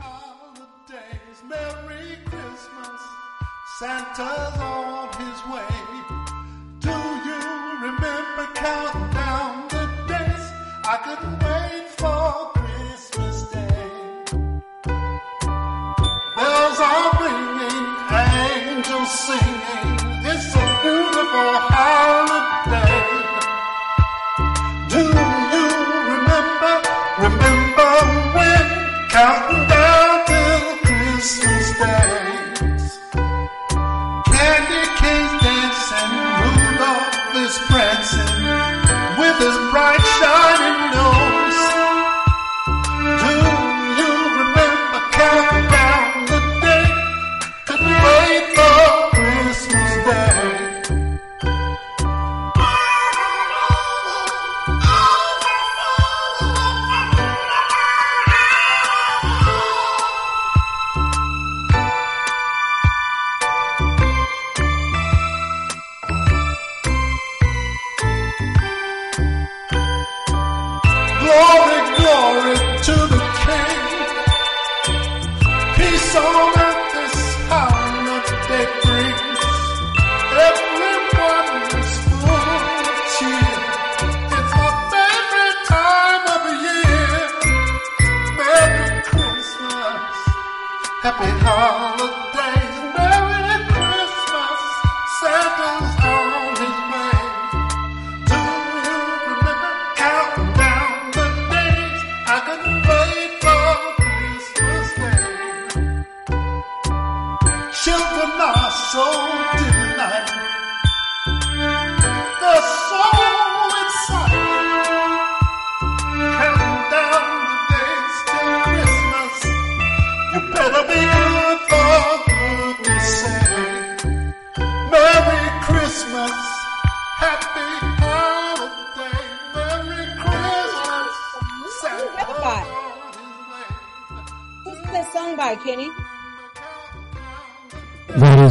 holidays, Merry Christmas. Santa's on his way. Do you remember counting down the days? I couldn't wait for Christmas Day. Bells are ringing, angels singing. It's a beautiful holiday.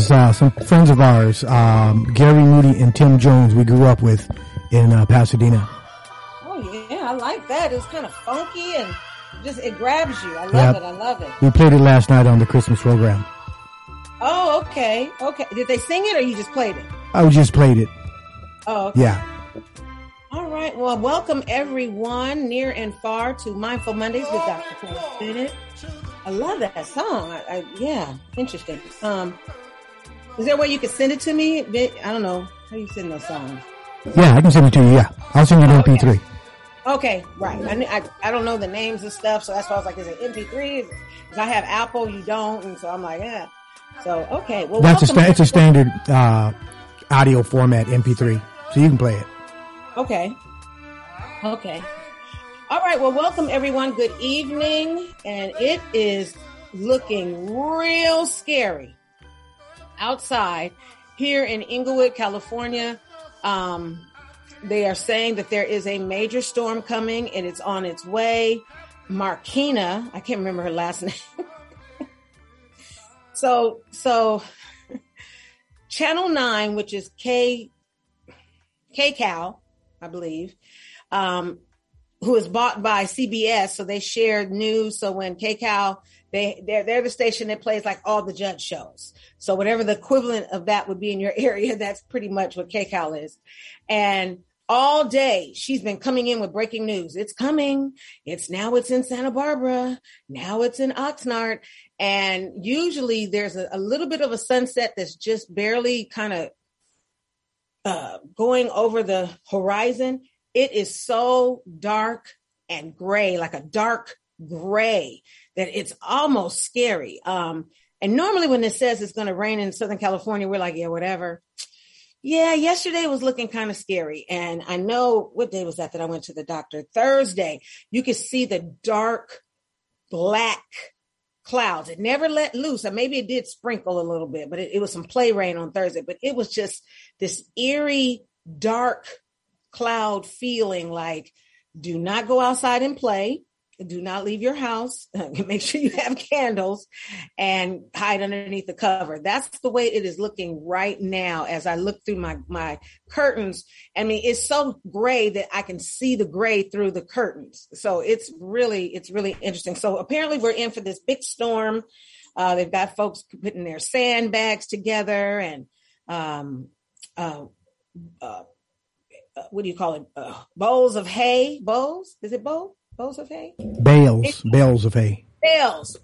Is uh, some friends of ours, um, Gary Moody and Tim Jones. We grew up with in uh, Pasadena. Oh yeah, I like that. It's kind of funky and just it grabs you. I love Yep. it. I love it. We played it last night on the Christmas program. Oh, okay, okay. Did they sing it or you just played it? I just played it. Oh, okay. Yeah. All right. Well, welcome everyone near and far to Mindful Mondays with Dr. Corliss Bennett. I love that song. I, I, yeah, interesting. Um, is there a way you could send it to me? I don't know how you send those songs. Yeah, I can send it to you. Yeah. I'll send you an MP3. Okay, right. I, I I don't know the names of stuff, so that's why I was like, is it MP3? Because I have Apple, you don't, and so I'm like, yeah. So okay, well, That's a sta- it's a standard uh, audio format MP3, so you can play it. Okay. Okay. All right. Well, welcome everyone. Good evening. And it is looking real scary outside here in Inglewood, California. Um, they are saying that there is a major storm coming and it's on its way. Markina, I can't remember her last name. so, so Channel 9, which is K KCAL, I believe, um, who is bought by CBS. So they share news. So when KCAL, they they're they're the station that plays like all the judge shows. So whatever the equivalent of that would be in your area, that's pretty much what KCAL is. And all day she's been coming in with breaking news. It's coming. It's now it's in Santa Barbara. Now it's in Oxnard. And usually there's a, a little bit of a sunset that's just barely kind of uh, going over the horizon, it is so dark and gray, like a dark gray, that it's almost scary. Um, and normally, when it says it's going to rain in Southern California, we're like, yeah, whatever. Yeah, yesterday was looking kind of scary. And I know what day was that that I went to the doctor? Thursday. You could see the dark black clouds. It never let loose. Or maybe it did sprinkle a little bit, but it, it was some play rain on Thursday. But it was just this eerie, dark cloud feeling like do not go outside and play. Do not leave your house. Make sure you have candles and hide underneath the cover. That's the way it is looking right now as I look through my, my curtains. I mean, it's so gray that I can see the gray through the curtains. So it's really, it's really interesting. So apparently we're in for this big storm. Uh, they've got folks putting their sandbags together and, um, uh, uh, uh what do you call it? Uh, bowls of hay. Bowls? Is it bowl? Bales of hay? Bales. Bales of hay. Bales.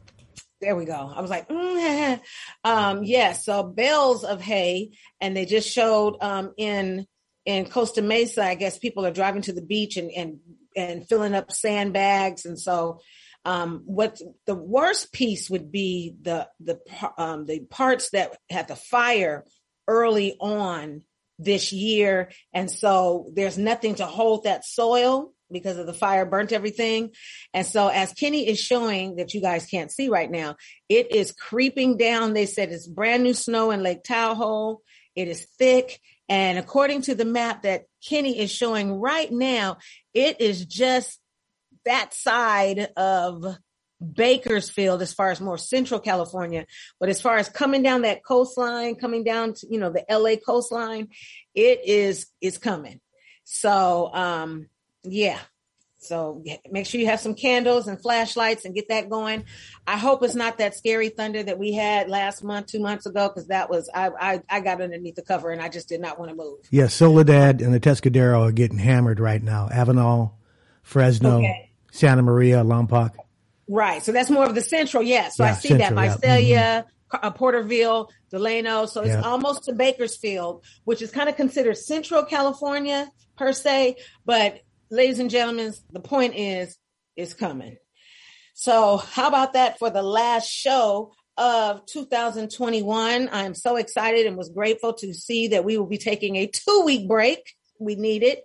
There we go. I was like, mm. um, yes. Yeah, so bales of hay, and they just showed um, in in Costa Mesa. I guess people are driving to the beach and and and filling up sandbags, and so um, what the worst piece would be the the um, the parts that had the fire early on this year, and so there's nothing to hold that soil because of the fire burnt everything. And so as Kenny is showing that you guys can't see right now, it is creeping down. They said it's brand new snow in Lake Tahoe. It is thick. And according to the map that Kenny is showing right now, it is just that side of Bakersfield as far as more central California. But as far as coming down that coastline, coming down to, you know, the LA coastline, it is, is coming. So, um, yeah. So make sure you have some candles and flashlights and get that going. I hope it's not that scary thunder that we had last month, two months ago, because that was I, I I got underneath the cover and I just did not want to move. Yeah, Soledad and the Atascadero are getting hammered right now. Avenal, Fresno, okay. Santa Maria, Lompoc. Right. So that's more of the central. Yeah. So yeah, I see central, that. Visalia, yeah. mm-hmm. Porterville, Delano. So it's yeah. almost to Bakersfield, which is kind of considered central California per se, but ladies and gentlemen, the point is, it's coming. So, how about that for the last show of 2021? I am so excited and was grateful to see that we will be taking a two week break. We need it.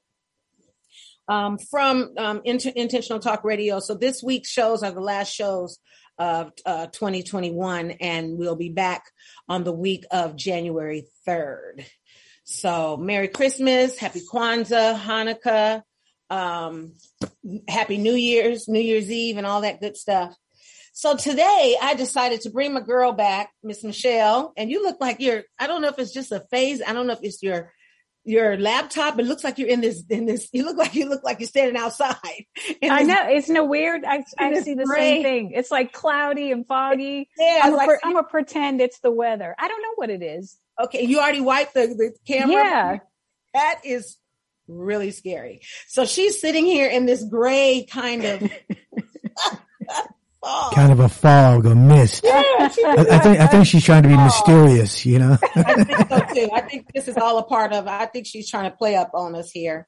Um, from um, Inter- Intentional Talk Radio. So, this week's shows are the last shows of uh, 2021, and we'll be back on the week of January 3rd. So, Merry Christmas, Happy Kwanzaa, Hanukkah, um, Happy New Year's, New Year's Eve, and all that good stuff. So today I decided to bring my girl back, Miss Michelle, and you look like you're, I don't know if it's just a phase. I don't know if it's your, your laptop. It looks like you're in this, in this, you look like you look like you're standing outside. I know. It's no weird. I, I see the gray. same thing. It's like cloudy and foggy. Yeah. I'm, like, a, I'm a pretend it's the weather. I don't know what it is. Okay. You already wiped the, the camera. Yeah. That is really scary. So she's sitting here in this gray kind of kind of a fog, a mist. Yeah, I, I, think I think she's trying to be mysterious, you know. I think so too. I think this is all a part of. I think she's trying to play up on us here.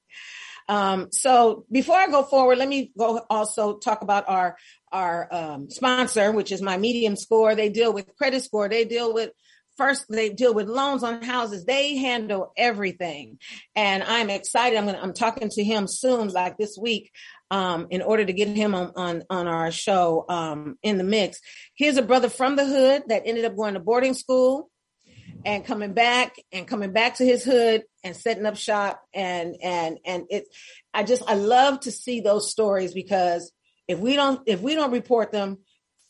Um, so before I go forward, let me go also talk about our our um, sponsor, which is my medium score. They deal with credit score. They deal with first they deal with loans on houses. They handle everything. And i'm excited. I'm gonna i'm talking to him soon like this week um, in order to get him on on, on our show um, in the mix. Here's a brother from the hood that ended up going to boarding school and coming back and coming back to his hood and setting up shop. And and and it i just i love to see those stories because if we don't if we don't report them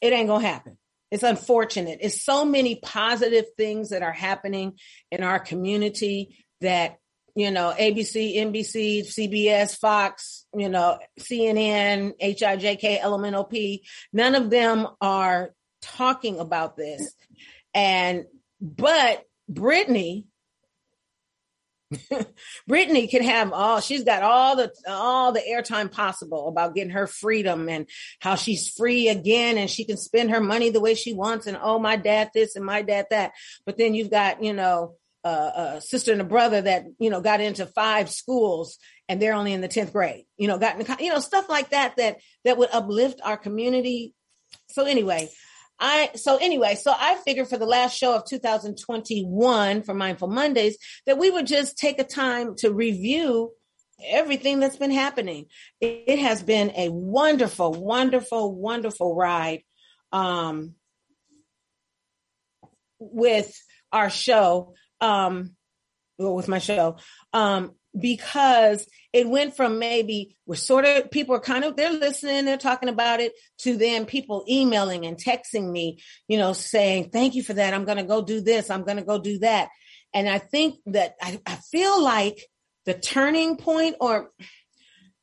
it ain't gonna happen it's unfortunate. It's so many positive things that are happening in our community that, you know, ABC, NBC, CBS, Fox, you know, CNN, HIJK, LMNOP, none of them are talking about this. And, but Brittany, Brittany can have all she's got all the all the airtime possible about getting her freedom and how she's free again and she can spend her money the way she wants and oh my dad this and my dad that. But then you've got, you know, a sister and a brother that, you know, got into five schools and they're only in the 10th grade. You know, got you know, stuff like that that that would uplift our community. So anyway, I so anyway, so I figured for the last show of 2021 for Mindful Mondays that we would just take a time to review everything that's been happening. It, it has been a wonderful, wonderful, wonderful ride um, with our show, um, with my show. Um, because it went from maybe we're sort of people are kind of they're listening they're talking about it to then people emailing and texting me you know saying thank you for that. I'm going to go do this. I'm going to go do that. And i think that I, I feel like the turning point or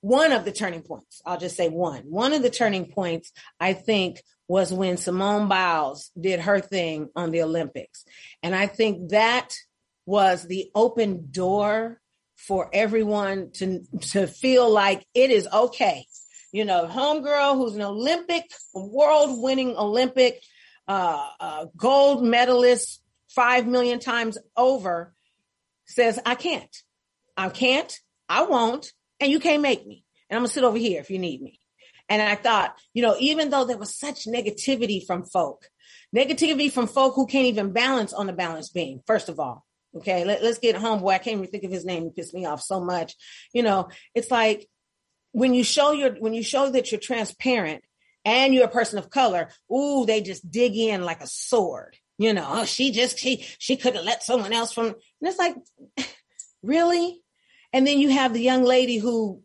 one of the turning points i'll just say one one of the turning points i think was when simone biles did her thing on the olympics. And i think that was the open door for everyone to to feel like it is okay. You know, homegirl who's an Olympic, world winning Olympic uh, uh, gold medalist five million times over says, I can't. I can't. I won't. And you can't make me. And I'm going to sit over here if you need me. And I thought, you know, even though there was such negativity from folk, negativity from folk who can't even balance on the balance beam, first of all, Okay, Let, us get homeboy. I can't even think of his name. He pissed me off so much. You know, it's like when you show your when you show that you're transparent and you're a person of color, ooh, they just dig in like a sword. You know, oh, she just she she could have let someone else from. And it's like, really? And then you have the young lady who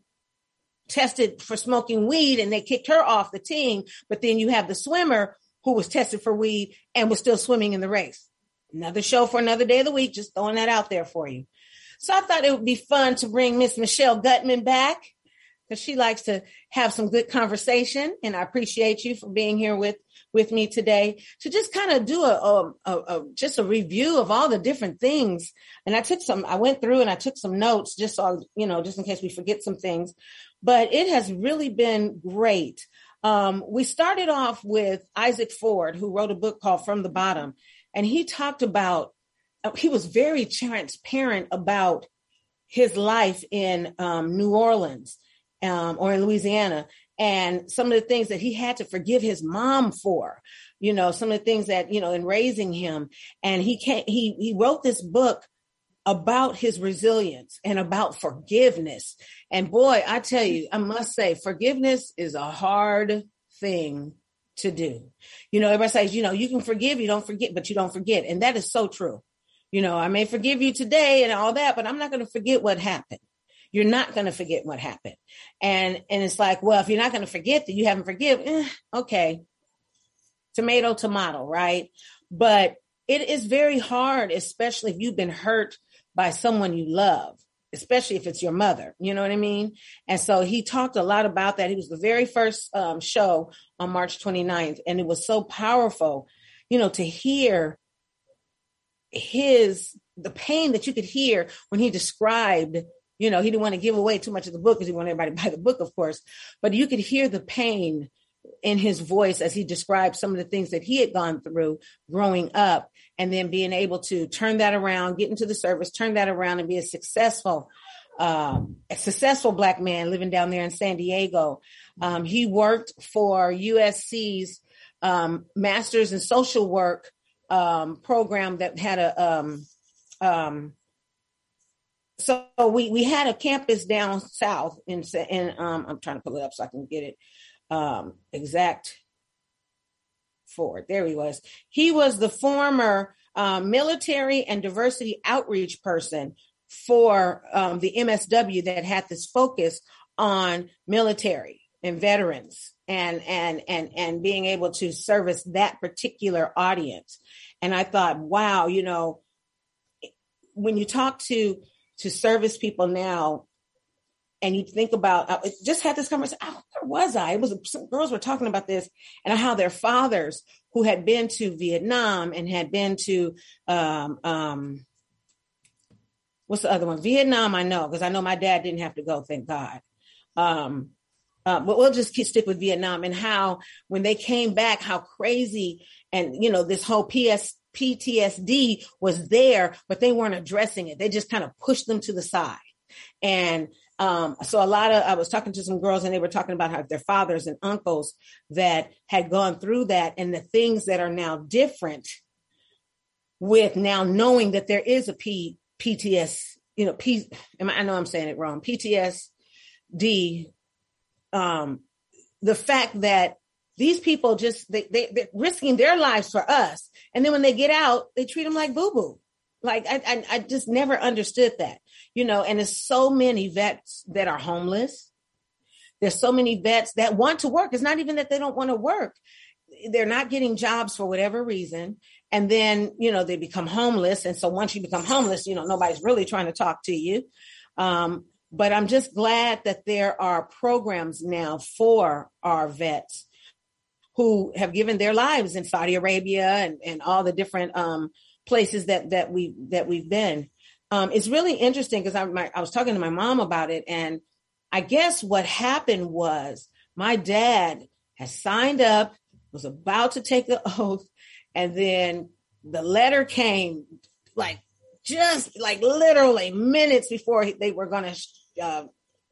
tested for smoking weed and they kicked her off the team. But then you have the swimmer who was tested for weed and was still swimming in the race. Another show for another day of the week. Just throwing that out there for you. So I thought it would be fun to bring Miss Michelle Gutman back because she likes to have some good conversation. And I appreciate you for being here with with me today to just kind of do a, a, a, just a review of all the different things. And I took some, I went through and I took some notes just so you know, just in case we forget some things. But it has really been great. Um, we started off with Isaac Ford, who wrote a book called From the Bottom and he talked about uh, he was very transparent about his life in um, New Orleans um, or in Louisiana and some of the things that he had to forgive his mom for you know some of the things that you know in raising him. And he can't he he wrote this book about his resilience and about forgiveness. And boy i tell you i must say forgiveness is a hard thing to do. You know, everybody says, you know, you can forgive, you don't forget, but you don't forget. And that is so true. You know, I may forgive you today and all that, but I'm not going to forget what happened. You're not going to forget what happened. And and it's like, well, if you're not going to forget that you haven't forgiven, eh, okay. Tomato, tomato, right? But it is very hard, especially if you've been hurt by someone you love especially if it's your mother. You know what I mean? And so he talked a lot about that. He was the very first um, show on March 29th, and it was so powerful, you know, to hear his the pain that you could hear when he described you know he didn't want to give away too much of the book because he wanted everybody to buy the book of course but you could hear the pain in his voice as he described some of the things that he had gone through growing up and then being able to turn that around, get into the service, turn that around and be a successful, um, a successful black man living down there in San Diego. Um, he worked for USC's um, Masters in Social Work um, program that had a um, um, so we we had a campus down south in in um I'm trying to pull it up so I can get it um Isaac Ford. There he was. He was the former um, military and diversity outreach person for um, the MSW that had this focus on military and veterans and and and and being able to service that particular audience. And I thought, wow, you know, when you talk to to service people now, and you think about uh, just had this conversation. Where was I? It was some girls were talking about this and how their fathers who had been to Vietnam and had been to um, um, what's the other one? Vietnam, I know because I know my dad didn't have to go. Thank God. Um, uh, but we'll just keep, stick with Vietnam and how when they came back, how crazy and you know this whole PS PTSD was there, but they weren't addressing it. They just kind of pushed them to the side. And um, so a lot of I was talking to some girls and they were talking about how their fathers and uncles that had gone through that and the things that are now different with now knowing that there is a P, PTS, you know, P, I know I'm saying it wrong, PTSD, um, the fact that these people just they, they they're risking their lives for us. And then when they get out they treat them like boo boo like I, I, I just never understood that you know, and there's so many vets that are homeless. There's so many vets that want to work. It's not even that they don't want to work. They're not getting jobs for whatever reason. And then, you know, they become homeless. And so once you become homeless, you know, nobody's really trying to talk to you. Um, but I'm just glad that there are programs now for our vets who have given their lives in Saudi Arabia and, and all the different um, places that that we that we've been. Um, it's really interesting because I, I was talking to my mom about it, and I guess what happened was my dad has signed up, was about to take the oath, and then the letter came like just like literally minutes before they were going to uh,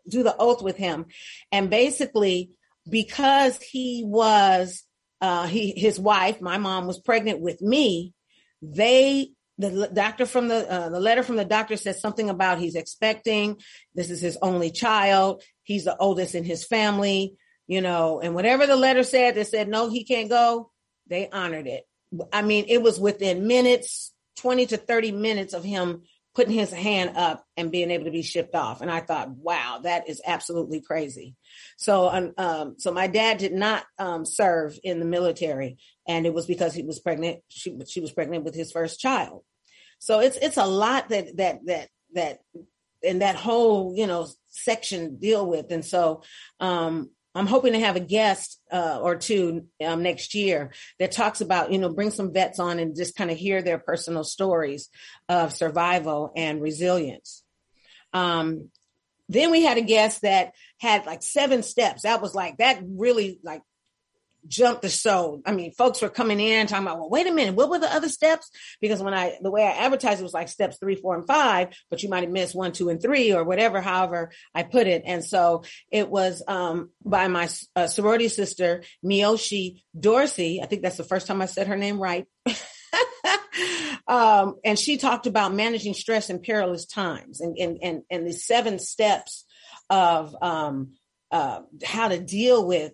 do the oath with him, and basically because he was uh, he his wife, my mom was pregnant with me. They the doctor from the uh, the letter from the doctor says something about he's expecting. This is his only child. He's the oldest in his family, you know, and whatever the letter said, they said no, he can't go. They honored it. I mean, it was within minutes, twenty to thirty minutes of him putting his hand up and being able to be shipped off. And I thought, wow, that is absolutely crazy. So, um, um, so my dad did not um, serve in the military, and it was because he was pregnant. She she was pregnant with his first child. So it's it's a lot that that that that and that whole you know section deal with. And so um, I'm hoping to have a guest uh, or two um, next year that talks about, you know, bring some vets on and just kind of hear their personal stories of survival and resilience. Um, then we had a guest that had like seven steps. That was like, that really like jumped the show. I mean, folks were coming in talking about, well, wait a minute, what were the other steps? Because when I, the way I advertised it was like steps three, four, and five, but you might have missed one, two, and three, or whatever, however I put it. And so it was um, by my uh, sorority sister, Miyoshi Dorsey. I think that's the first time I said her name right. um, and she talked about managing stress in perilous times and, and, and, and the seven steps of um, uh, how to deal with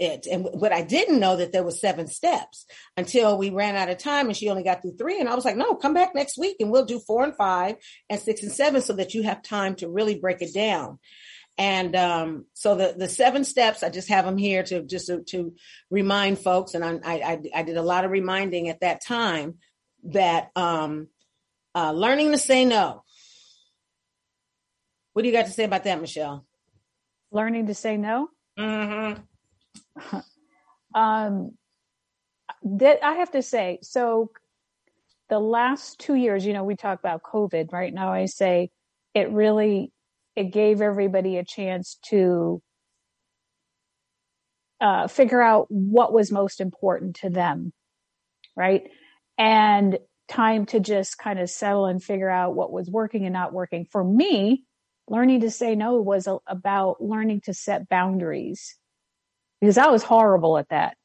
it. And what I didn't know that there was seven steps until we ran out of time and she only got through three. And I was like, no, come back next week and we'll do four and five and six and seven so that you have time to really break it down. And um, so the the seven steps, I just have them here to just to, to remind folks. And I, I I did a lot of reminding at that time that um, uh, learning to say no. What do you got to say about that, Michelle? Learning to say no. Mm-hmm. um, that I have to say, so the last two years, you know, we talk about COVID right now. I say it really, it gave everybody a chance to uh, figure out what was most important to them, right? And time to just kind of settle and figure out what was working and not working. For me, learning to say no was about learning to set boundaries because I was horrible at that.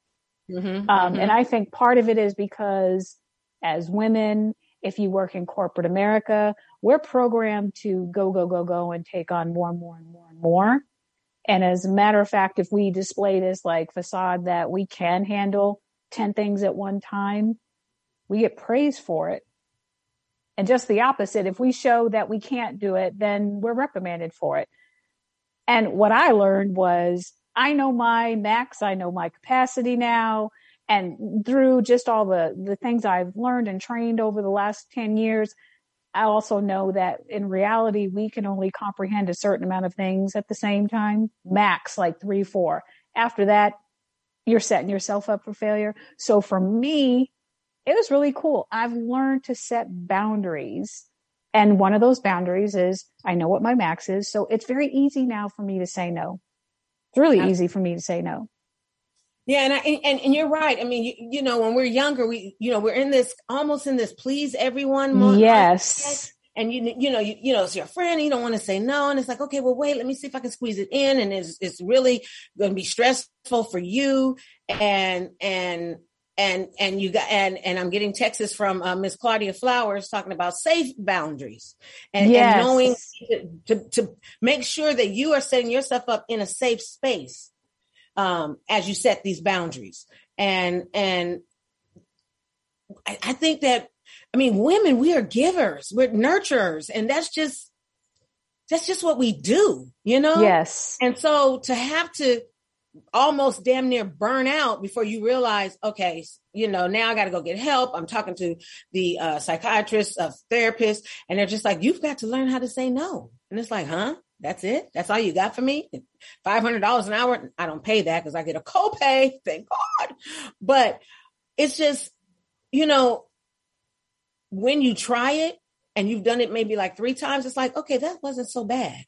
Mm-hmm, um, mm-hmm. And I think part of it is because as women, if you work in corporate America, we're programmed to go, go, go, go and take on more and more and more and more. And as a matter of fact, if we display this like facade that we can handle 10 things at one time, we get praised for it. And just the opposite, if we show that we can't do it, then we're reprimanded for it. And what I learned was I know my max, I know my capacity now. And through just all the, the things I've learned and trained over the last 10 years, I also know that in reality, we can only comprehend a certain amount of things at the same time, max like three, four. After that, you're setting yourself up for failure. So for me, it was really cool. I've learned to set boundaries. And one of those boundaries is I know what my max is. So it's very easy now for me to say no. It's really easy for me to say no. Yeah, and I, and and you're right. I mean, you, you know, when we're younger, we you know we're in this almost in this please everyone. Yes. And you you know you you know it's your friend. You don't want to say no, and it's like okay, well wait, let me see if I can squeeze it in, and it's it's really going to be stressful for you, and and and and you got and and I'm getting texts from uh, Miss Claudia Flowers talking about safe boundaries and, yes. and knowing to, to, to make sure that you are setting yourself up in a safe space um, as you set these boundaries and and I, I think that I mean women we are givers we're nurturers and that's just that's just what we do, you know? Yes. And so to have to almost damn near burn out before you realize, okay, you know, now I got to go get help. I'm talking to the uh, psychiatrist, a therapist, and they're just like, you've got to learn how to say no. And it's like, huh? That's it? That's all you got for me? $500 an hour? I don't pay that because I get a copay. Thank God. But it's just, you know, when you try it and you've done it maybe like three times, it's like, okay, that wasn't so bad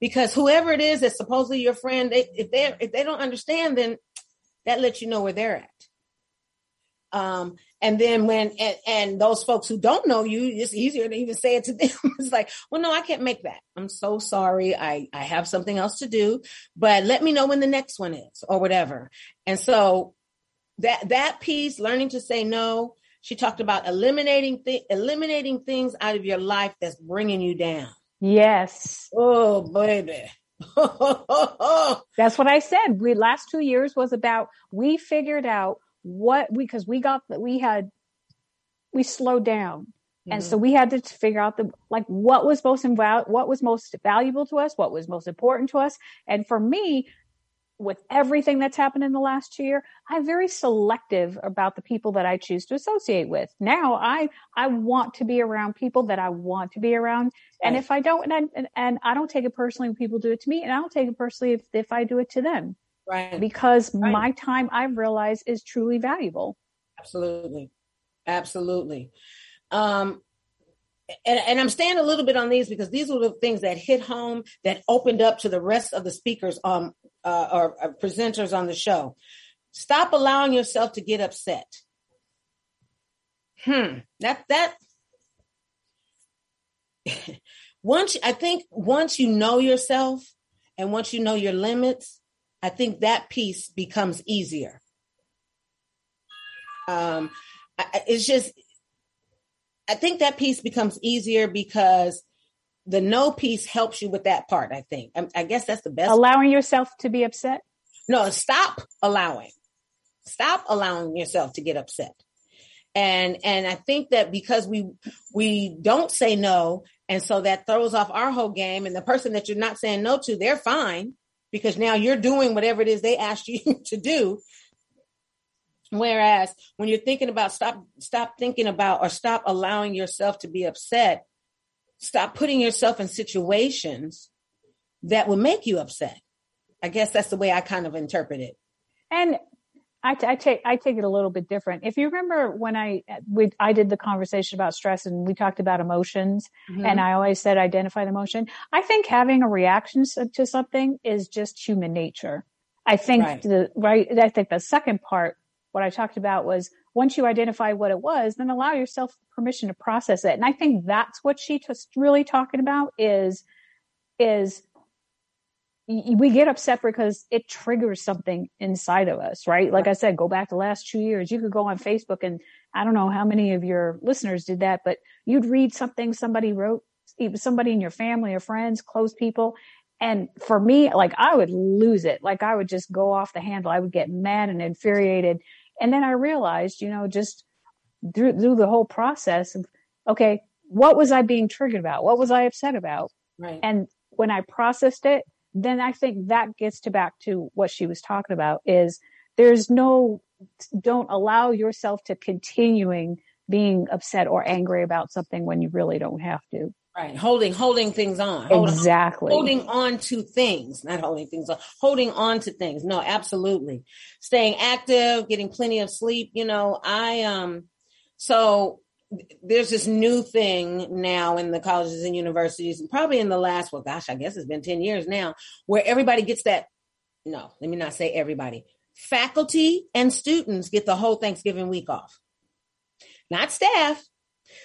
because whoever it is that's supposedly your friend, they, if they if they don't understand, then that lets you know where they're at. Um, and then when and, and those folks who don't know you, it's easier to even say it to them. it's like, well, no, I can't make that. I'm so sorry. I I have something else to do, but let me know when the next one is or whatever. And so that that piece, learning to say no. She talked about eliminating th- eliminating things out of your life that's bringing you down. Yes. Oh, baby. That's what I said. We last two years was about we figured out what we because we got that we had we slowed down. Mm-hmm. And so we had to figure out the like what was most inval- what was most valuable to us, what was most important to us. And for me, with everything that's happened in the last two year, I'm very selective about the people that I choose to associate with. Now I, I want to be around people that I want to be around. And right. if I don't, and I, and, and I don't take it personally when people do it to me and I don't take it personally if, if I do it to them. Right. Because right. my time I realize is truly valuable. Absolutely. Absolutely. Um, and, and, I'm staying a little bit on these because these were the things that hit home that opened up to the rest of the speakers um, uh, or uh, presenters on the show. Stop allowing yourself to get upset. Hmm. That that once I think once you know yourself and once you know your limits, I think that piece becomes easier. Um, I, it's just I think that piece becomes easier because the no piece helps you with that part. I think. I, I guess that's the best. Allowing yourself to be upset. No, stop allowing. Stop allowing yourself to get upset. And and I think that because we we don't say no, and so that throws off our whole game. And the person that you're not saying no to, they're fine because now you're doing whatever it is they asked you to do. Whereas when you're thinking about stop, stop thinking about or stop allowing yourself to be upset, stop putting yourself in situations that will make you upset. I guess that's the way I kind of interpret it. And I, t- I take I take it a little bit different. If you remember when I we I did the conversation about stress and we talked about emotions, mm-hmm. and I always said identify the emotion. I think having a reaction to something is just human nature. I think right. the right. I think the second part what I talked about was once you identify what it was, then allow yourself permission to process it. And I think that's what she was really talking about is, is we get upset because it triggers something inside of us, right? Like I said, go back the last two years. You could go on Facebook and I don't know how many of your listeners did that, but you'd read something somebody wrote, somebody in your family or friends, close people. And for me, like I would lose it. Like I would just go off the handle. I would get mad and infuriated. And then I realized, you know, just through, through the whole process of, okay, what was I being triggered about? What was I upset about? Right. And when I processed it, then I think that gets to back to what she was talking about is there's no, don't allow yourself to continuing being upset or angry about something when you really don't have to. Right. Holding, holding things on. Hold exactly. On, holding on to things, not holding things on, holding on to things. No, absolutely. Staying active, getting plenty of sleep. You know, I, um, so there's this new thing now in the colleges and universities and probably in the last, well, gosh, I guess it's been 10 years now where everybody gets that. No, let me not say everybody. Faculty and students get the whole Thanksgiving week off, not staff.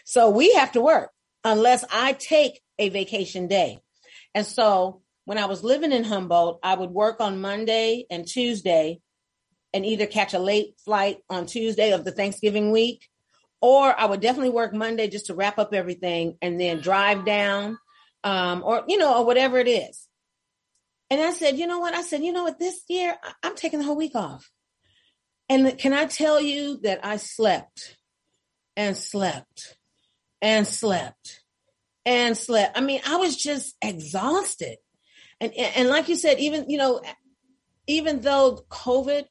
So we have to work unless I take a vacation day. And so when I was living in Humboldt, I would work on Monday and Tuesday and either catch a late flight on Tuesday of the Thanksgiving week, or I would definitely work Monday just to wrap up everything and then drive down, um, or, you know, or whatever it is. And I said, you know what? I said, you know what? This year I'm taking the whole week off. And can I tell you that I slept and slept and slept and slept. I mean, I was just exhausted. And, and like you said, even, you know, even though COVID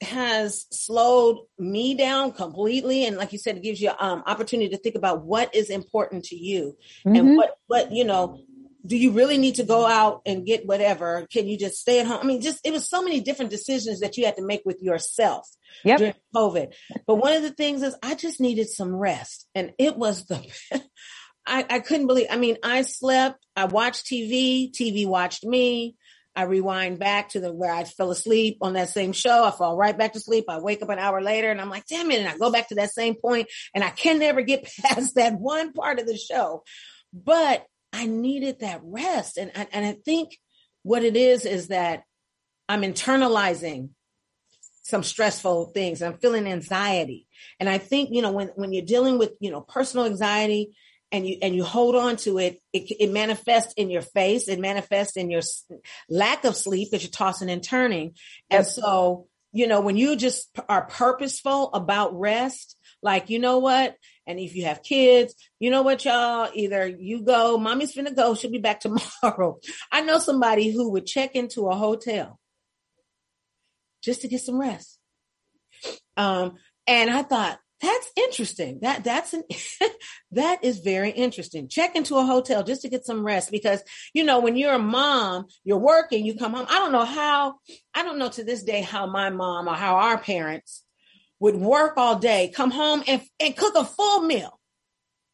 has slowed me down completely and like you said it gives you um opportunity to think about what is important to you mm-hmm. and what what you know do you really need to go out and get whatever can you just stay at home i mean just it was so many different decisions that you had to make with yourself yep. during covid but one of the things is i just needed some rest and it was the I, I couldn't believe i mean i slept i watched tv tv watched me I rewind back to the where I fell asleep on that same show. I fall right back to sleep. I wake up an hour later and I'm like, damn it. And I go back to that same point and I can never get past that one part of the show. But I needed that rest. And, and I think what it is is that I'm internalizing some stressful things. I'm feeling anxiety. And I think, you know, when, when you're dealing with, you know, personal anxiety and you and you hold on to it, it, it manifests in your face. It manifests in your lack of sleep because you're tossing and turning. And so, you know, when you just are purposeful about rest, like you know what, and if you have kids, you know what, y'all, either you go, mommy's finna go, she'll be back tomorrow. I know somebody who would check into a hotel just to get some rest. Um, and I thought, that's interesting. That that's an that is very interesting. Check into a hotel just to get some rest because you know when you're a mom, you're working, you come home. I don't know how I don't know to this day how my mom or how our parents would work all day, come home and and cook a full meal.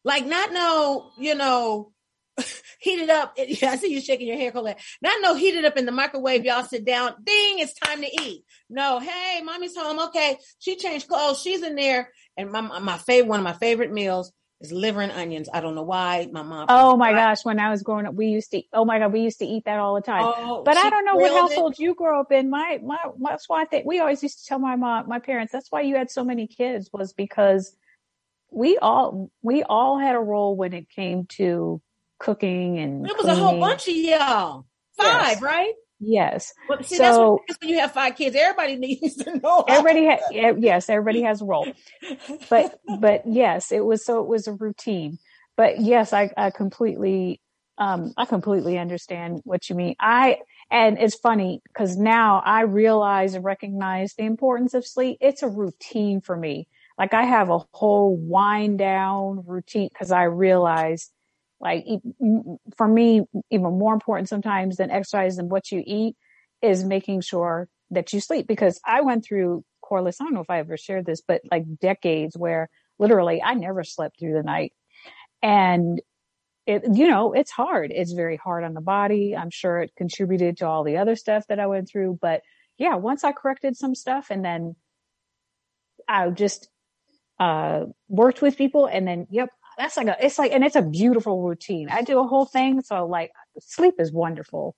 Like not no, you know, heated up. I see you shaking your hair, Colette. Not no heated up in the microwave. Y'all sit down. Ding, it's time to eat. No, hey, mommy's home. Okay, she changed clothes. She's in there. And my my favorite one of my favorite meals is liver and onions. I don't know why my mom. Oh my gosh! When I was growing up, we used to. Oh my god, we used to eat that all the time. Oh, but I don't know what household it. you grew up in. My my that's why I think we always used to tell my mom, my parents. That's why you had so many kids was because we all we all had a role when it came to cooking and. It was cleaning. a whole bunch of y'all. Five, yes. right? Yes. Well, see, so, that's, what, that's when you have five kids. Everybody needs to know. Everybody, ha- yes, everybody has a role. But, but yes, it was so it was a routine. But yes, I, I completely, um, I completely understand what you mean. I and it's funny because now I realize and recognize the importance of sleep. It's a routine for me. Like I have a whole wind down routine because I realize like for me, even more important sometimes than exercise and what you eat is making sure that you sleep. Because I went through Corliss, I don't know if I ever shared this, but like decades where literally I never slept through the night. And it, you know, it's hard. It's very hard on the body. I'm sure it contributed to all the other stuff that I went through. But yeah, once I corrected some stuff and then I just uh, worked with people and then, yep, that's like a it's like and it's a beautiful routine. I do a whole thing, so like sleep is wonderful.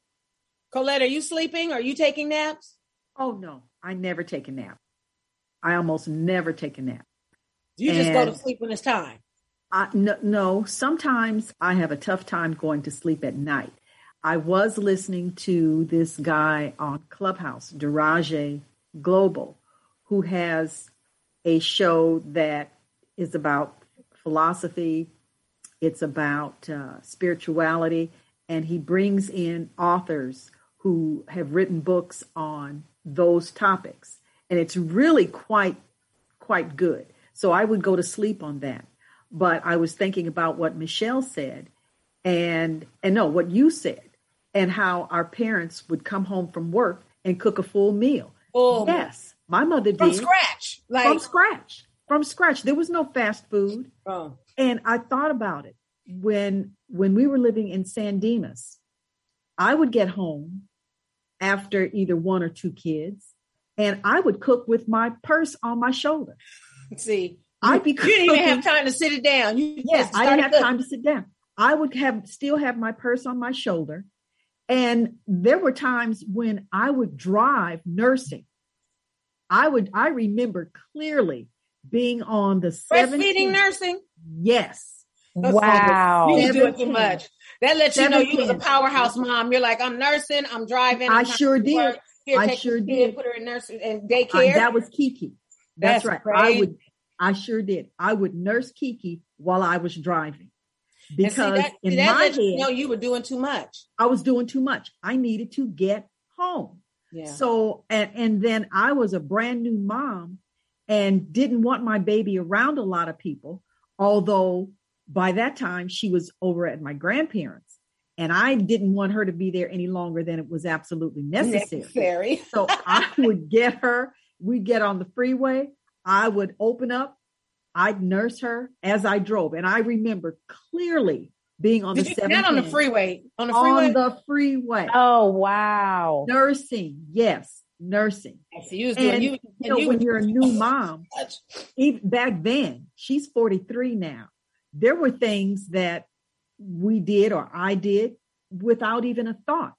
Colette, are you sleeping? Are you taking naps? Oh no, I never take a nap. I almost never take a nap. You and just go to sleep when it's time. I, no, no, sometimes I have a tough time going to sleep at night. I was listening to this guy on Clubhouse, Daraje Global, who has a show that is about philosophy, it's about uh, spirituality, and he brings in authors who have written books on those topics, and it's really quite quite good. So I would go to sleep on that. But I was thinking about what Michelle said, and and no, what you said, and how our parents would come home from work and cook a full meal. Oh, yes, my mother did from scratch, like from scratch from scratch. There was no fast food. Oh. And I thought about it when when we were living in San Dimas. I would get home after either one or two kids, and I would cook with my purse on my shoulder. See, I'd be cooking. you didn't even have time to sit it down. You yes, I didn't have cooking. time to sit down. I would have still have my purse on my shoulder, and there were times when I would drive nursing. I would I remember clearly being on the breastfeeding nursing. Yes. That's wow. You doing too much. That lets you know you was a powerhouse mom. You're like, I'm nursing, I'm driving. I'm i sure did. Here, I sure did. Put her in nursing and daycare. Uh, that was Kiki. That's, That's right. Crazy. I would. I sure did. I would nurse Kiki while I was driving. because see, that, in see, that my head, you know you were doing too much. I was doing too much. I needed to get home. Yeah. So and and then I was a brand new mom and didn't want my baby around a lot of people, although by that time she was over at my grandparents and I didn't want her to be there any longer than it was absolutely necessary. Necessary. So I would get her, we'd get on the freeway, I would open up, I'd nurse her as I drove. And I remember clearly being on Did the you, 710 not on the freeway. On the freeway. on the freeway. Oh wow. Nursing, yes, nursing. So you And you, you know, you when you're a new mom, even back then, she's 43 now. There were things that we did or I did without even a thought,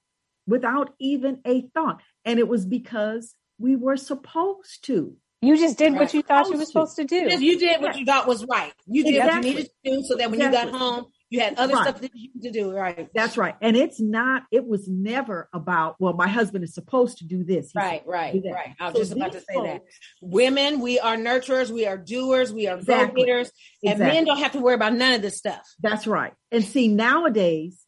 without even a thought. And it was because we were supposed to. You just did Right. what you thought you were Supposed supposed to do. Yes, you did what you thought was right. You did Exactly. what you needed to do so that when you got home, you had other Right. stuff that you to do. Right. That's right. And it's not, it was never about, well, my husband is supposed to do this. He's Right, right, do right. I was So just about to say that. Women, we are nurturers, we are doers, we are Exactly. go-getters, and Exactly. men don't have to worry about none of this stuff. That's right. And see, nowadays,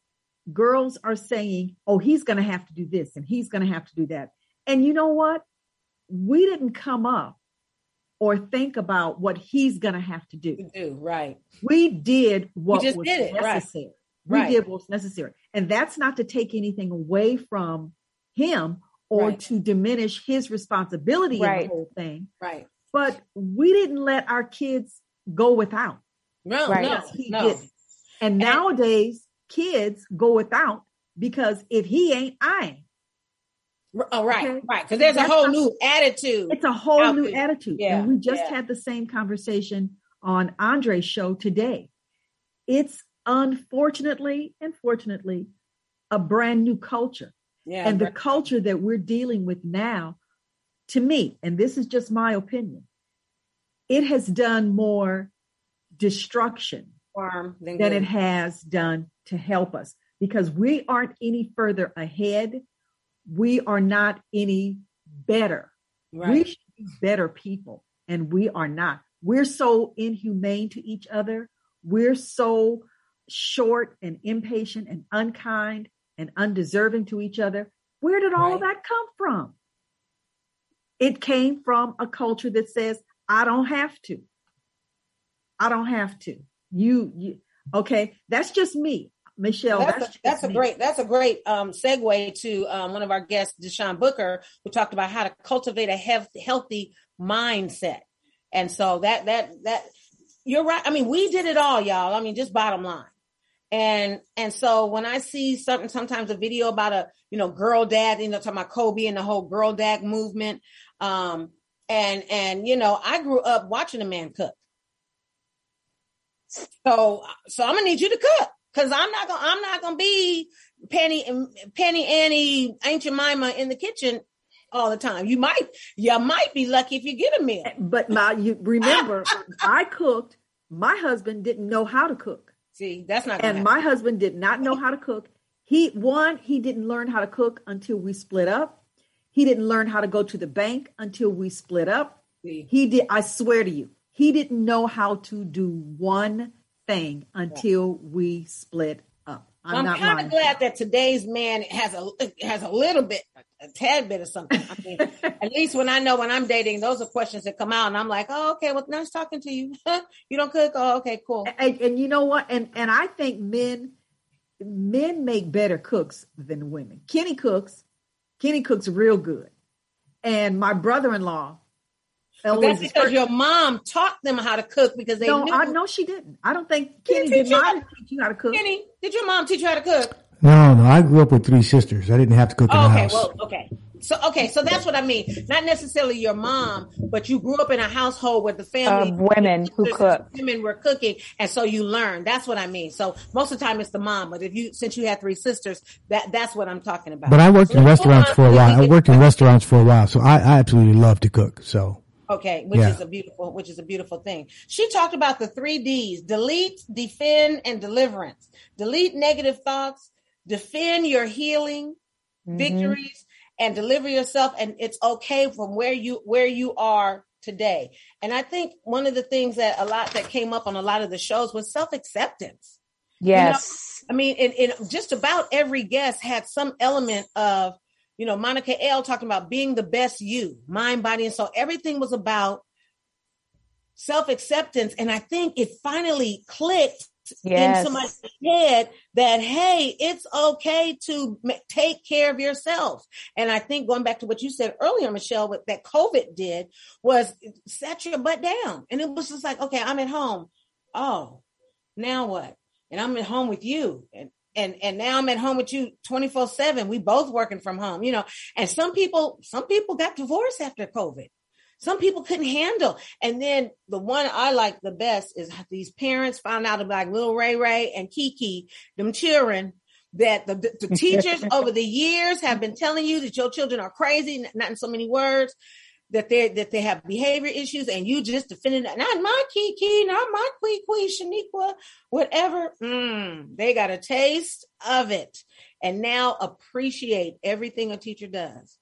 girls are saying, oh, he's going to have to do this and he's going to have to do that. And you know what? We didn't come up or think about what he's going to have to do. Do, right. We did what just was did it, right. necessary. We Right. did what was necessary. And that's not to take anything away from him or Right. to diminish his responsibility in the whole thing. Right. But we didn't let our kids go without. No, Right. no, no. did. And nowadays, kids go without because if he ain't, I ain't. Oh, right, Okay. right. Because there's a whole new attitude. It's a whole new there. attitude. Yeah, and we just yeah. had the same conversation on Andre's show today. It's unfortunately and fortunately a brand new culture. yeah, and the right. culture that we're dealing with now, to me, and this is just my opinion, it has done more destruction Farm than than it has done to help us because we aren't any further ahead. We are not any better. We should be better people, and we are not. We're so inhumane to each other. We're so short and impatient and unkind and undeserving to each other. Where did all Right. that come from? It came from a culture that says, I don't have to. I don't have to. You, you okay, that's just me. Michelle, that's, that's, a, that's a great that's a great um, segue to um, one of our guests, Deshaun Booker, who talked about how to cultivate a health, healthy mindset. And so that that that you're right. I mean, we did it all, y'all. I mean, just bottom line. And and so when I see something, sometimes a video about a you know girl dad, you know, talking about Kobe and the whole girl dad movement, um, and and you know, I grew up watching a man cook. So so I'm gonna need you to cook because I'm not gonna I'm not gonna be Penny Penny Annie Aunt Jemima in the kitchen all the time. You might you might be lucky if you get a meal. Eh, but my, you remember, I cooked. My husband didn't know how to cook. See, that's not and happen. my husband did not know how to cook. He one, he didn't learn how to cook until we split up. He didn't learn how to go to the bank until we split up. See. He did. I swear to you, he didn't know how to do one thing until we split up. I'm, I'm kind of glad that today's man has a has a little bit, a tad bit of something. I mean, at least when I know when I'm dating, those are questions that come out, and I'm like, oh, okay, well, nice talking to you. you don't cook? Oh, okay, cool. and, and you know what? And and I think men men make better cooks than women. Kenny cooks. Kenny cooks real good. And my brother-in-law But that's because your mom taught them how to cook because they no, knew. I know she didn't. I don't think Kenny teach did you not how- teach you how to cook. Kenny, did your mom teach you how to cook? No, no, I grew up with three sisters. I didn't have to cook in Oh, the okay, house. well, okay. So okay, so that's what I mean. Not necessarily your mom, but you grew up in a household where the family Of women who sisters, cook. women were cooking, and so you learn. That's what I mean. So most of the time it's the mom, but if you since you had three sisters, that that's what I'm talking about. But I worked So in restaurants for a while. I worked in restaurants for a while, so I, I absolutely love to cook. So Okay, which Yeah. is a beautiful, which is a beautiful thing. She talked about the three D's: delete, defend, and deliverance. Delete negative thoughts, defend your healing, Mhm. victories, and deliver yourself. And it's okay from where you where you are today. And I think one of the things that a lot that came up on a lot of the shows was self acceptance. Yes. You know, I mean, and, and just about every guest had some element of, you know, Monica L talking about being the best you, mind, body, and soul. Everything was about self acceptance. And I think it finally clicked yes. in somebody's head that, hey, it's okay to m- take care of yourself. And I think going back to what you said earlier, Michelle, what that COVID did was set your butt down. And it was just like, okay, I'm at home. Oh, now what? And I'm at home with you. And and and now I'm at home with you 24 7. We both working from home, you know. And some people, some people got divorced after COVID. Some people couldn't handle. And then the one I like the best is these parents found out about little Ray Ray and Kiki, them children that the, the teachers over the years have been telling you that your children are crazy, not in so many words, that they that they have behavior issues, and you just defended it. Not my Kiki, not my Quee Quee, Shaniqua, whatever. Mm, they got a taste of it, and now appreciate everything a teacher does.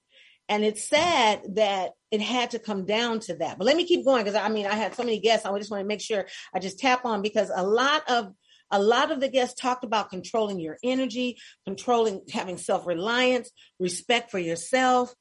And it's sad that it had to come down to that. But let me keep going because I mean, I had so many guests. I just want to make sure I just tap on because a lot of a lot of the guests talked about controlling your energy, controlling having self-reliance, respect for yourself,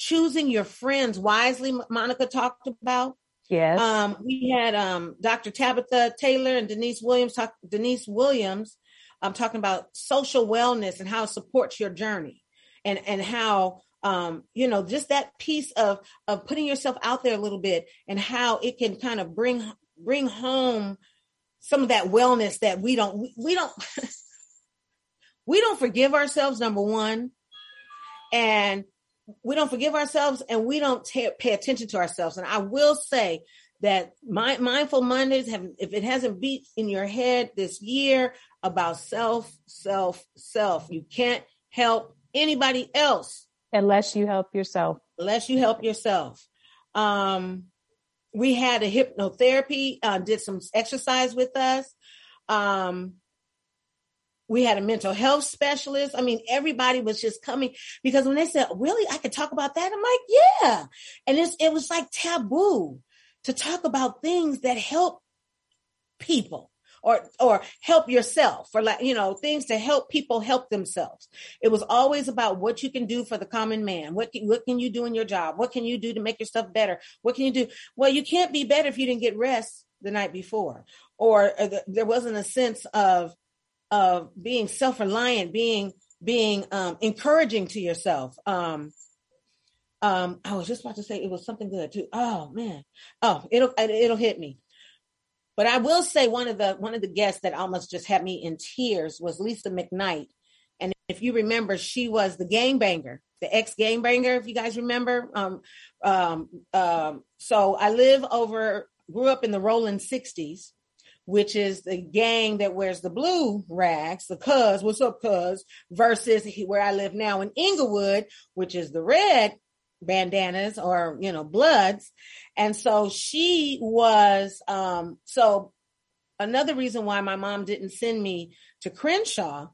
choosing your friends wisely. Monica talked about. Yes. Um, we had um, Dr. Tabitha Taylor and Denise Williams talk. Denise Williams, um, talking about social wellness and how it supports your journey, and and how um, you know, just that piece of of putting yourself out there a little bit and how it can kind of bring bring home some of that wellness that we don't we, we don't we don't forgive ourselves number one and we don't forgive ourselves and we don't t- pay attention to ourselves. And i will say that my, mindful mondays have if it hasn't beat in your head this year about self self self you can't help anybody else unless you help yourself. Unless you help yourself. Um we had a hypnotherapy uh, did some exercise with us. Um we had a mental health specialist. I mean everybody was just coming because when they said really? I could talk about that? I'm like yeah. And it's it was like taboo to talk about things that help people or or help yourself or like you know things to help people help themselves. It was always about what you can do for the common man. What can, what can you do in your job? What can you do to make yourself better? What can you do? Well you can't be better if you didn't get rest the night before or, or the, there wasn't a sense of of being self-reliant being being um, encouraging to yourself um, um, I was just about to say it was something good too. Oh man. Oh, it'll it'll hit me. But I will say one of the one of the guests that almost just had me in tears was Lisa McKnight. And if you remember, she was the game banger, the ex game banger, if you guys remember. Um, um, um, so I live over, grew up in the rolling 60s, which is the gang that wears the blue rags, the cuz, what's up, cuz, versus where I live now in Inglewood, which is the red bandanas or you know bloods. And so she was um so another reason why my mom didn't send me to crenshaw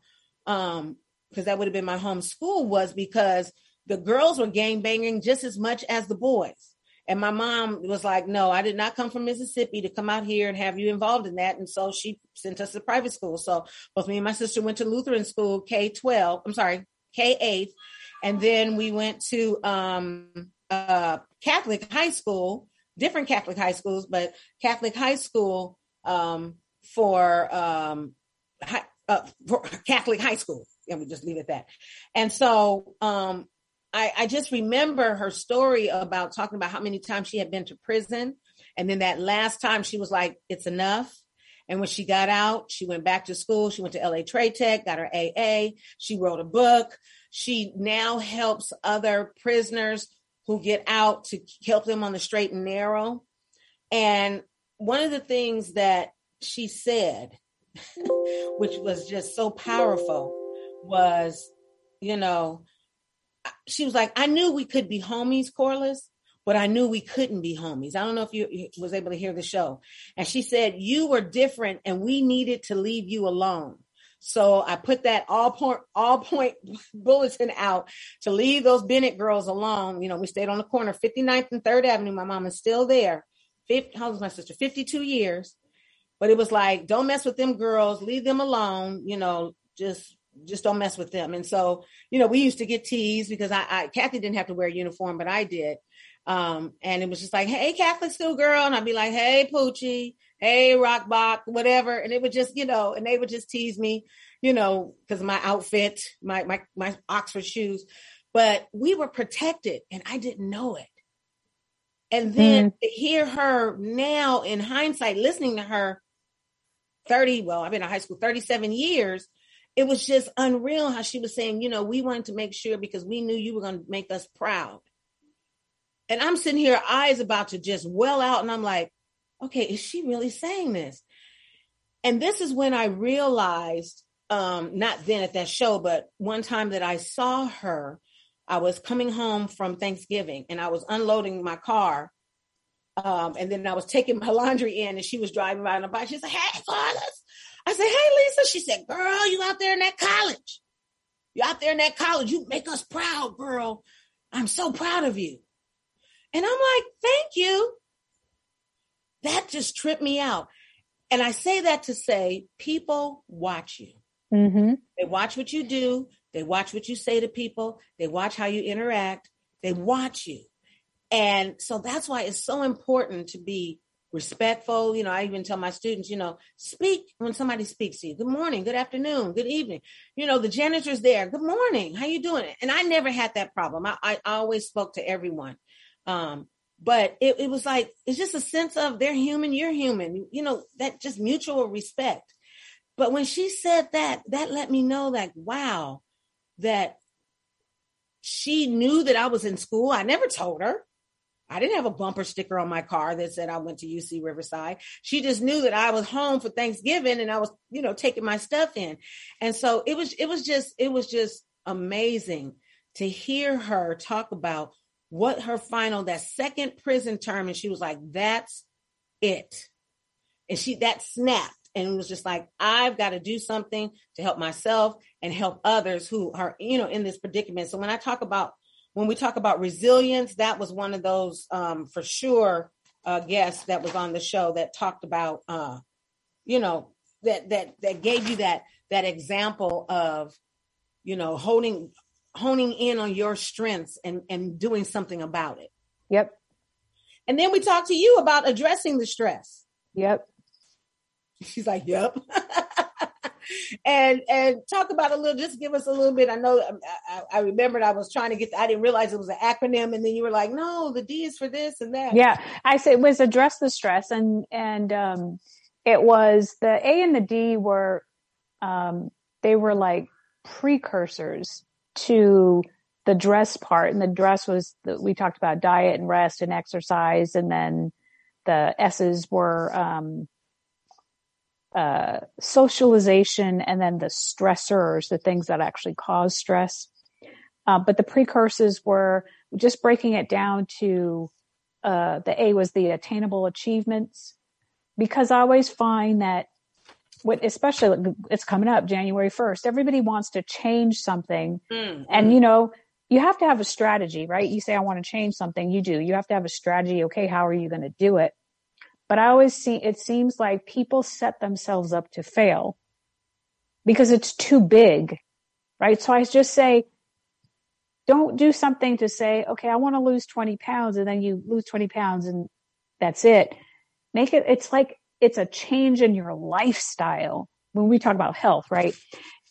um because that would have been my home school was because the girls were gang banging just as much as the boys and my mom was like no i did not come from mississippi to come out here and have you involved in that and so she sent us to private school so both me and my sister went to lutheran school k-12 i'm sorry k-8 and then we went to um, uh, Catholic high school, different Catholic high schools, but Catholic high school um, for, um, uh, for Catholic high school. And we just leave it at that. And so um, I, I just remember her story about talking about how many times she had been to prison. And then that last time she was like, it's enough. And when she got out, she went back to school. She went to LA Trade Tech, got her AA. She wrote a book. She now helps other prisoners who get out to help them on the straight and narrow. And one of the things that she said, which was just so powerful, was, you know, she was like, I knew we could be homies, Corliss, but I knew we couldn't be homies. I don't know if you was able to hear the show. And she said, you were different and we needed to leave you alone. So I put that all point all point bulletin out to leave those Bennett girls alone. You know, we stayed on the corner, 59th and 3rd Avenue. My mom is still there. 50, how old my sister? 52 years. but it was like, don't mess with them girls, leave them alone, you know, just just don't mess with them. And so, you know, we used to get teased because I, I Kathy didn't have to wear a uniform, but I did. Um, and it was just like, hey, Catholic school girl. And I'd be like, hey, Poochie, hey, Rock Bach, whatever. And it would just, you know, and they would just tease me, you know, because my outfit, my my my Oxford shoes. But we were protected and I didn't know it. And then mm. to hear her now in hindsight, listening to her 30, well, I've been in high school 37 years. It was just unreal how she was saying, you know, we wanted to make sure because we knew you were going to make us proud. And I'm sitting here, eyes about to just well out. And I'm like, okay, is she really saying this? And this is when I realized, um, not then at that show, but one time that I saw her, I was coming home from Thanksgiving and I was unloading my car um, and then I was taking my laundry in and she was driving by on a bike. She said, Hey, Corliss. I said, Hey, Lisa. She said, Girl, you out there in that college. You out there in that college. You make us proud, girl. I'm so proud of you. And I'm like, Thank you. That just tripped me out. And I say that to say people watch you. Mm-hmm. They watch what you do. They watch what you say to people. They watch how you interact. They watch you. And so that's why it's so important to be respectful. You know, I even tell my students, you know, speak when somebody speaks to you. Good morning, good afternoon, good evening. You know, the janitor's there. Good morning. How you doing? And I never had that problem. I, I always spoke to everyone. Um, but it, it was like, it's just a sense of they're human, you're human, you know, that just mutual respect. But when she said that, that let me know like, wow, that she knew that I was in school. I never told her. I didn't have a bumper sticker on my car that said I went to UC Riverside. She just knew that I was home for Thanksgiving and I was, you know, taking my stuff in. And so it was, it was just, it was just amazing to hear her talk about what her final, that second prison term. And she was like, that's it. And she, that snapped and it was just like, I've got to do something to help myself and help others who are, you know, in this predicament. So when I talk about when we talk about resilience, that was one of those um, for sure uh, guests that was on the show that talked about, uh, you know, that that that gave you that that example of, you know, holding honing in on your strengths and and doing something about it. Yep. And then we talked to you about addressing the stress. Yep. She's like, "Yep." and and talk about a little. Just give us a little bit. I know um, I, I remembered I was trying to get. I didn't realize it was an acronym, and then you were like, "No, the D is for this and that." Yeah, I said it was address the stress, and and um, it was the A and the D were um, they were like precursors to the dress part, and the dress was the, we talked about diet and rest and exercise, and then the S's were um, uh, socialization and then the stressors, the things that actually cause stress. Uh, but the precursors were just breaking it down to uh, the A was the attainable achievements, because I always find that what especially it's coming up January 1st, everybody wants to change something. Mm-hmm. And you know, you have to have a strategy, right? You say, I want to change something, you do. You have to have a strategy. Okay, how are you going to do it? But I always see it seems like people set themselves up to fail because it's too big, right? So I just say, don't do something to say, okay, I want to lose 20 pounds and then you lose 20 pounds and that's it. Make it, it's like, it's a change in your lifestyle when we talk about health, right?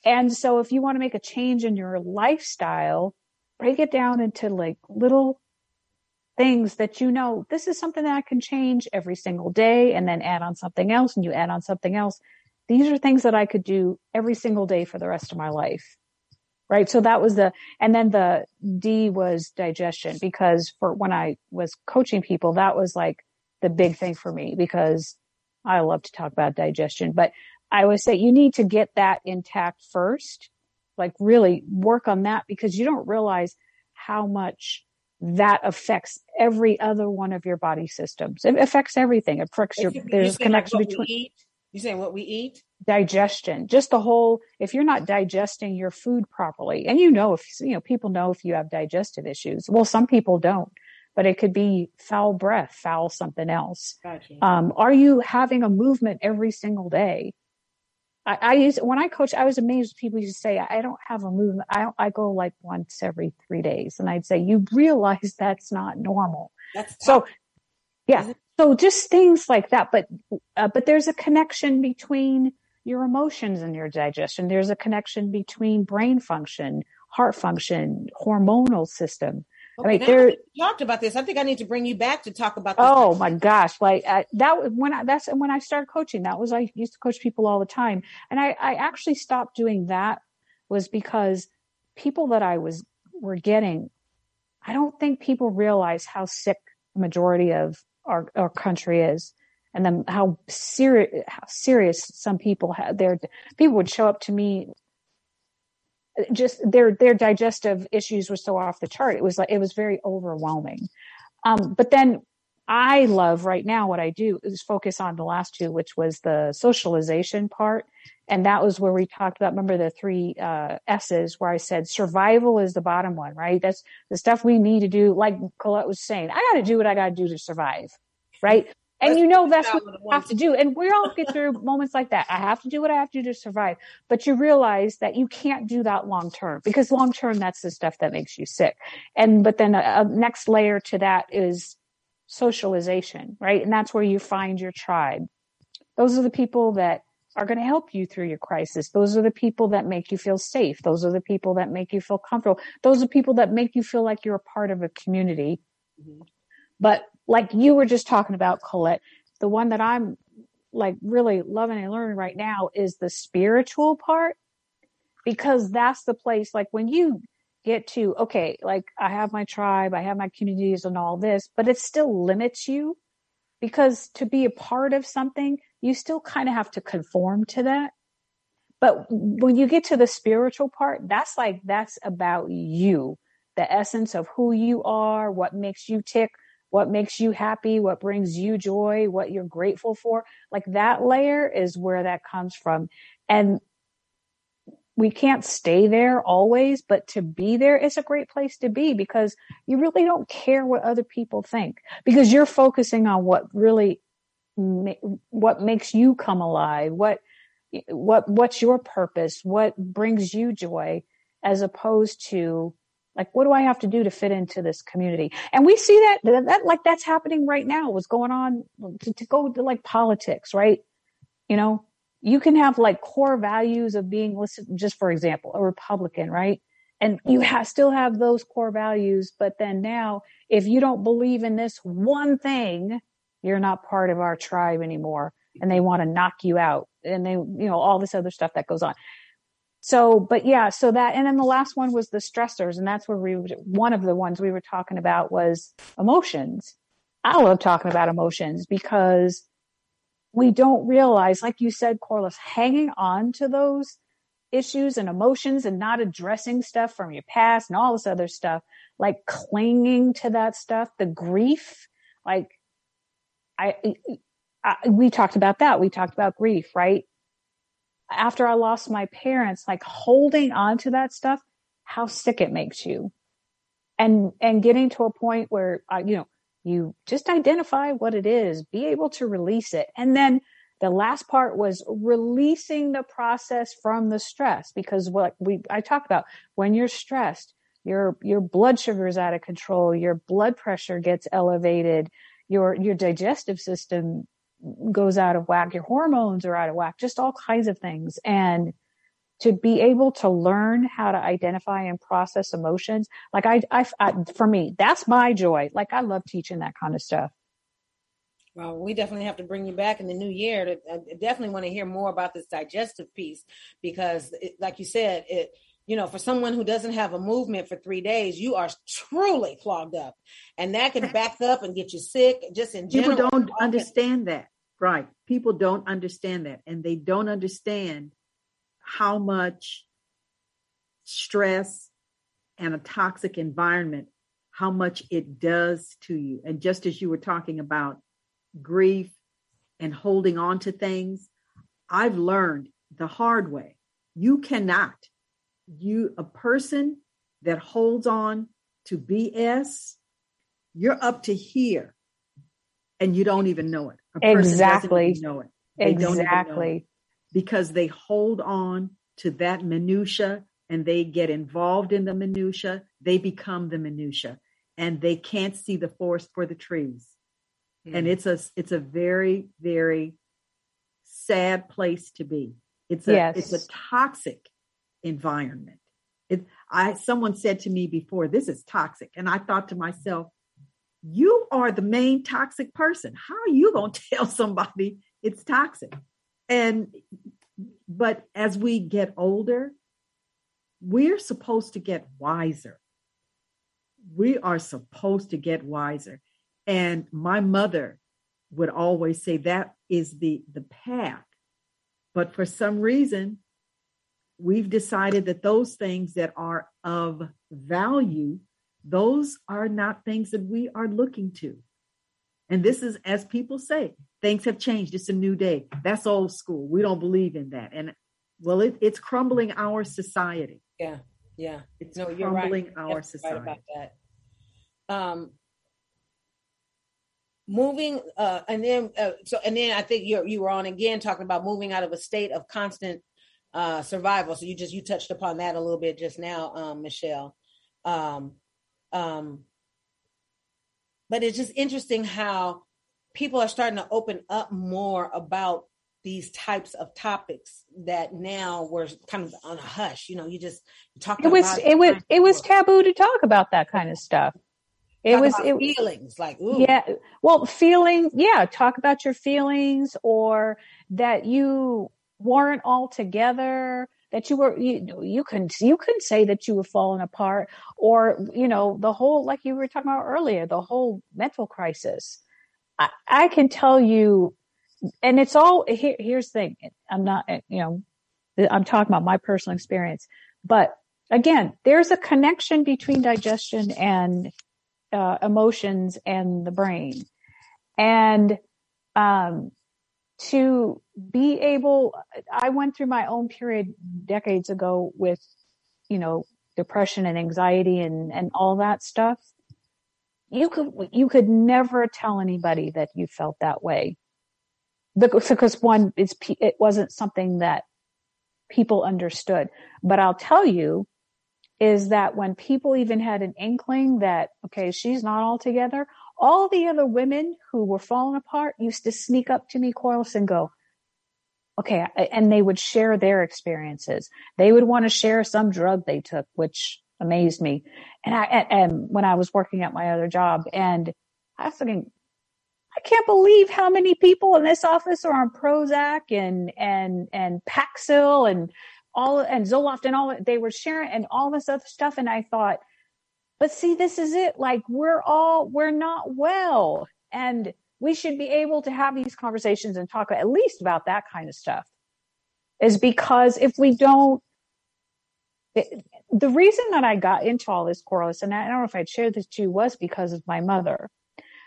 And so if you want to make a change in your lifestyle, break it down into like little things that you know this is something that I can change every single day and then add on something else and you add on something else. These are things that I could do every single day for the rest of my life. Right. So that was the, and then the D was digestion because for when I was coaching people, that was like the big thing for me because I love to talk about digestion, but I always say you need to get that intact first, like really work on that because you don't realize how much that affects every other one of your body systems. It affects everything. It affects your, there's a connection like between. You saying what we eat? Digestion, just the whole, if you're not digesting your food properly, and you know, if, you know, people know if you have digestive issues. Well, some people don't, but it could be foul breath, foul something else. Gotcha. Um, are you having a movement every single day? I, I use when I coach, I was amazed people used to say, I don't have a movement. I I go like once every three days. And I'd say, you realize that's not normal. That's So, yeah. So just things like that. But, uh, but there's a connection between your emotions and your digestion. There's a connection between brain function, heart function, hormonal system. Okay, I mean, there- talked about this. I think I need to bring you back to talk about this. Oh my gosh! Like uh, that was when I, that's when I started coaching. That was I used to coach people all the time, and I, I actually stopped doing that was because people that I was were getting. I don't think people realize how sick the majority of our our country is, and then how serious how serious some people had. Their people would show up to me. Just their their digestive issues were so off the chart. It was like it was very overwhelming. Um, but then I love right now what I do is focus on the last two, which was the socialization part. And that was where we talked about, remember the three uh, S's where I said survival is the bottom one, right? That's the stuff we need to do. Like Colette was saying, I got to do what I got to do to survive, right? And you know that's what you have to do. And we all get through moments like that. I have to do what I have to do to survive. But you realize that you can't do that long term because long term, that's the stuff that makes you sick. And, but then a, a next layer to that is socialization, right? And that's where you find your tribe. Those are the people that are going to help you through your crisis. Those are the people that make you feel safe. Those are the people that make you feel comfortable. Those are people that make you feel like you're a part of a community. Mhm. But like you were just talking about, Colette, the one that I'm like really loving and learning right now is the spiritual part because that's the place like when you get to okay like i have my tribe i have my communities and all this but it still limits you because to be a part of something you still kind of have to conform to that. But when you get to the spiritual part that's like that's about you the essence of who you are what makes you tick what makes you happy what brings you joy what you're grateful for. Like that layer is where that comes from. And we can't stay there always, but to be there is a great place to be because you really don't care what other people think because you're focusing on what really what makes you come alive, what what what's your purpose, what brings you joy as opposed to like what do I have to do to fit into this community? And we see that that, that like that's happening right now. What's going on to, to go to like politics, right? You know, you can have like core values of being just for example, a Republican, right? And you have, still have those core values, but then now, if you don't believe in this one thing, you're not part of our tribe anymore, and they want to knock you out, and they, you know, all this other stuff that goes on. So, but yeah, so that, and then the last one was the stressors, and that's where we, one of the ones we were talking about was emotions. I love talking about emotions because we don't realize, like you said, Corliss, hanging on to those issues and emotions and not addressing stuff from your past and all this other stuff, like clinging to that stuff, the grief, like I, I we talked about that. We talked about grief, right? After I lost my parents, like holding on to that stuff, how sick it makes you. And, and getting to a point where, uh, you know, you just identify what it is, be able to release it. And then the last part was releasing the process from the stress because what we I talked about when you're stressed, your your blood sugar is out of control, your blood pressure gets elevated, your your digestive system goes out of whack, your hormones are out of whack, just all kinds of things. And to be able to learn how to identify and process emotions, like I, I, I for me, that's my joy. Like I love teaching that kind of stuff. Well, we definitely have to bring you back in the new year. To, I definitely want to hear more about this digestive piece because, it, like you said, it you know for someone who doesn't have a movement for three days, you are truly clogged up, and that can back up and get you sick. Just in general, People don't understand that. Right. People don't understand that. And they don't understand how much stress and a toxic environment, how much it does to you. And just as you were talking about grief and holding on to things, I've learned the hard way. You cannot, you, a person that holds on to BS you're up to here and you don't even know it. exactly. know it. They exactly. Know it because they hold on to that minutia and they get involved in the minutia. They become the minutia and they can't see the forest for the trees. Mm. And it's a it's a very very sad place to be. It's a yes. it's a toxic environment. It, I someone said to me before, "This is toxic," and I thought to myself, "You are the main toxic person. How are you going to tell somebody it's toxic?" And but as we get older, we're supposed to get wiser. We are supposed to get wiser. And my mother would always say that is the the path. But for some reason, we've decided that those things that are of value, those are not things that we are looking to. And this is, as people say, things have changed. It's a new day. That's old school. We don't believe in that. And well, it, it's crumbling our society. Yeah, yeah. It's no, you're crumbling right. our society. Right about that. Um, moving, uh, and then uh, so, and then I think you you were on again talking about moving out of a state of constant uh, survival. So you just you touched upon that a little bit just now, um, Michelle. Um, um, but it's just interesting how people are starting to open up more about these types of topics that now we're kind of on a hush. You know, you just talk. It was it was it was taboo to talk about that kind of stuff. It talk was it, feelings like ooh. yeah. Well, feelings. Yeah, talk about your feelings or that you weren't all together that you were you you can you can say that you were falling apart or you know the whole like you were talking about earlier the whole mental crisis. I, I can tell you and it's all here, here's the thing i'm not you know i'm talking about my personal experience but again there's a connection between digestion and uh, emotions and the brain. And um to be able i went through my own period decades ago with you know depression and anxiety and and all that stuff. You could you could never tell anybody that you felt that way. Because, one it's it wasn't something that people understood. But i'll tell you is that when people even had an inkling that okay she's not all together all the other women who were falling apart used to sneak up to me, Corliss, and go, okay. And they would share their experiences. They would want to share some drug they took, which amazed me. And I, and when I was working at my other job and I was thinking, I can't believe how many people in this office are on Prozac and, and, and Paxil and all, and Zoloft and all, they were sharing and all this other stuff. And I thought, but see, this is it. Like we're all, we're not well. And we should be able to have these conversations and talk at least about that kind of stuff is because if we don't, it, the reason that I got into all this, Corliss, and I don't know if I'd shared this to you, was because of my mother.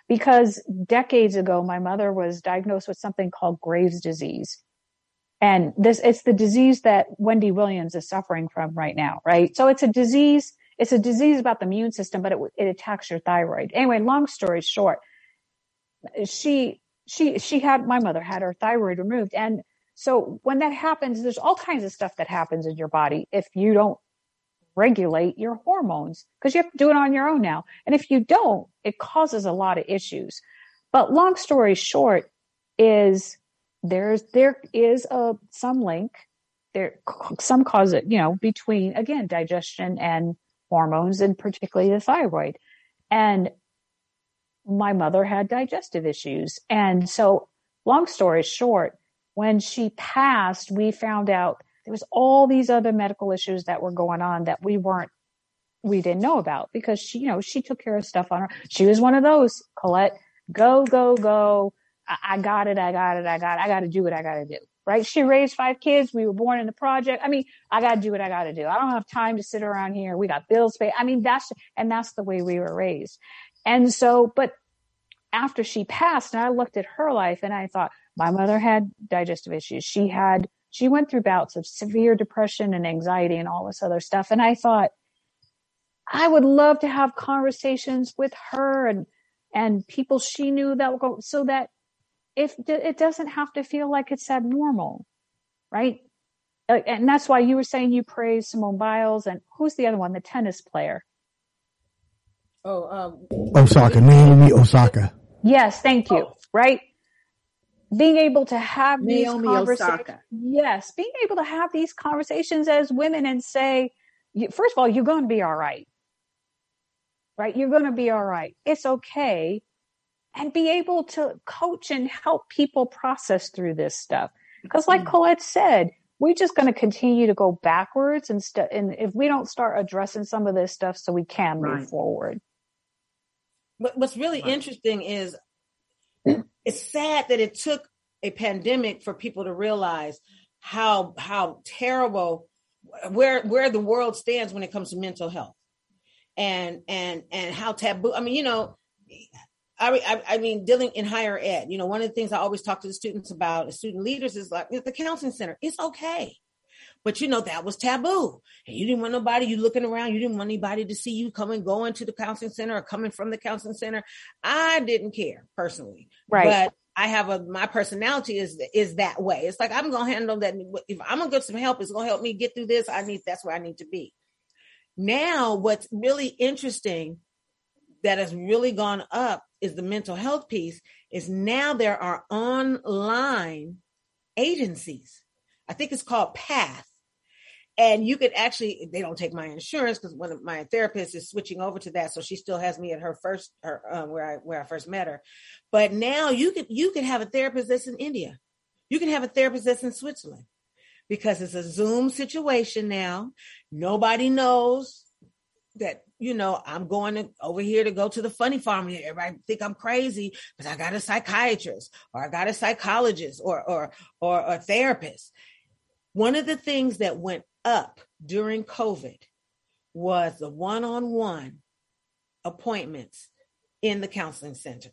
Because decades ago, my mother was diagnosed with something called Graves' disease. And this, it's the disease that Wendy Williams is suffering from right now, right? So it's a disease it's a disease about the immune system, but it, it attacks your thyroid. Anyway, long story short, she, she, she had, my mother had her thyroid removed. And so when that happens, there's all kinds of stuff that happens in your body if you don't regulate your hormones because you have to do it on your own now. And if you don't, it causes a lot of issues. But long story short is there's, there is a, some link there, some cause it, you know, between again, digestion and hormones and particularly the thyroid. And my mother had digestive issues. And so long story short, when she passed, we found out there was all these other medical issues that were going on that we weren't we didn't know about because she, you know, she took care of stuff on her. She was one of those, Colette, go, go, go. I, I got it. I got it. I got it. I got to do what I got to do right? She raised five kids. We were born in the project. I mean, I got to do what I got to do. I don't have time to sit around here. We got bills paid. I mean, that's, and that's the way we were raised. And so, but after she passed and I looked at her life and I thought my mother had digestive issues. She had, she went through bouts of severe depression and anxiety and all this other stuff. And I thought, I would love to have conversations with her and and people she knew that so that if it doesn't have to feel like it's abnormal, right? Uh, and that's why you were saying you praise Simone Biles and who's the other one, the tennis player? Oh, um, Osaka, Naomi Osaka. Yes, thank you. Oh. Right? Being able to have Naomi these conversations. Osaka. Yes, being able to have these conversations as women and say, first of all, you're going to be all right. Right? You're going to be all right. It's okay. And be able to coach and help people process through this stuff. Because, like mm-hmm. Colette said, we're just going to continue to go backwards and, st- and if we don't start addressing some of this stuff so we can right. move forward but what's really right. interesting is it's sad that it took a pandemic for people to realize how how terrible where where the world stands when it comes to mental health and and and how taboo i mean you know I, I, I mean, dealing in higher ed, you know, one of the things I always talk to the students about, student leaders, is like the counseling center. It's okay. But you know, that was taboo. And you didn't want nobody, you looking around, you didn't want anybody to see you coming, going to the counseling center or coming from the counseling center. I didn't care personally. Right. But I have a my personality is is that way. It's like I'm gonna handle that. If I'm gonna get some help, it's gonna help me get through this. I need that's where I need to be. Now, what's really interesting that has really gone up is the mental health piece. Is now there are online agencies I think it's called Path. And you could actually, they don't take my insurance because one of my therapists is switching over to that. So she still has me at her first, her, um, where I, where I first met her. But now you could, you could have a therapist that's in India. You can have a therapist that's in Switzerland because it's a Zoom situation now. Nobody knows that you know I'm going to, over here to go to the funny farm. Everybody think I'm crazy because I got a psychiatrist or I got a psychologist or or or a therapist. One of the things that went up during COVID was the one on one appointments in the counseling center.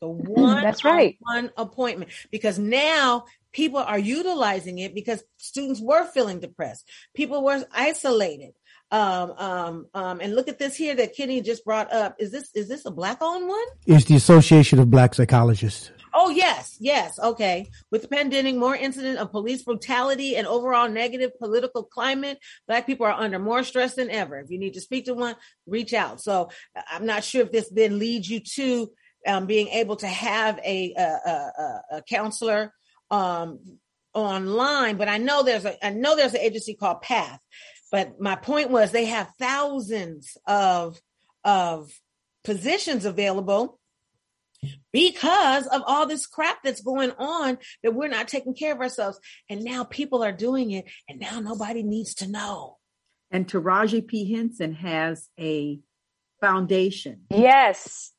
The one that's right one appointment because now people are utilizing it because students were feeling depressed people were isolated um um um and look at this here that kenny just brought up is this is this a black owned one it's the association of black psychologists Oh, yes, yes. Okay. With the pandemic, more incident of police brutality and overall negative political climate, Black people are under more stress than ever. If you need to speak to one, reach out. So I'm not sure if this then leads you to um, being able to have a, a, a, a counselor um, online, but I know there's a I know there's an agency called Path. But my point was they have thousands of of positions available because of all this crap that's going on that we're not taking care of ourselves. And now people are doing it, and now nobody needs to know. And Taraji P. Henson has a foundation. Yes.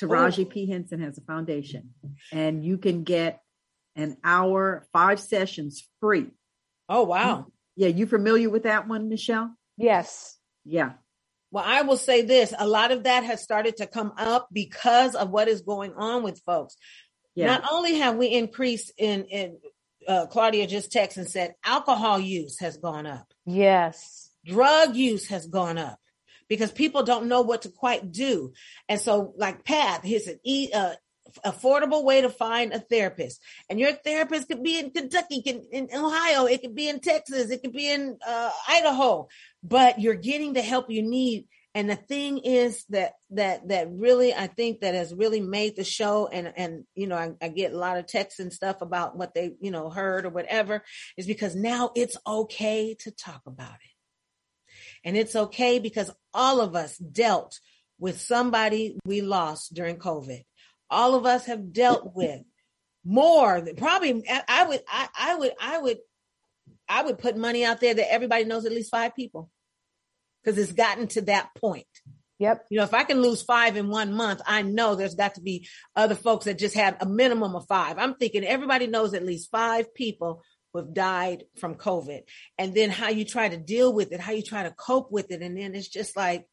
Taraji oh. P. Henson has a foundation, and you can get an hour, five sessions free. Oh, wow. Yeah, you familiar with that one, Michelle? Yes. Yeah. Well, I will say this a lot of that has started to come up because of what is going on with folks. Yeah. Not only have we increased in, in uh, Claudia just texted and said alcohol use has gone up. Yes. Drug use has gone up because people don't know what to quite do. And so, like Pat, here's an e, uh, affordable way to find a therapist. And your therapist could be in Kentucky, can, in Ohio, it could be in Texas, it could be in uh, Idaho, but you're getting the help you need. And the thing is that that that really I think that has really made the show and and you know I, I get a lot of texts and stuff about what they you know heard or whatever is because now it's okay to talk about it. And it's okay because all of us dealt with somebody we lost during COVID all of us have dealt with more than probably I would I, I would I would I would put money out there that everybody knows at least five people because it's gotten to that point. Yep. You know, if I can lose five in one month, I know there's got to be other folks that just have a minimum of five. I'm thinking everybody knows at least five people who have died from COVID. And then how you try to deal with it, how you try to cope with it. And then it's just like,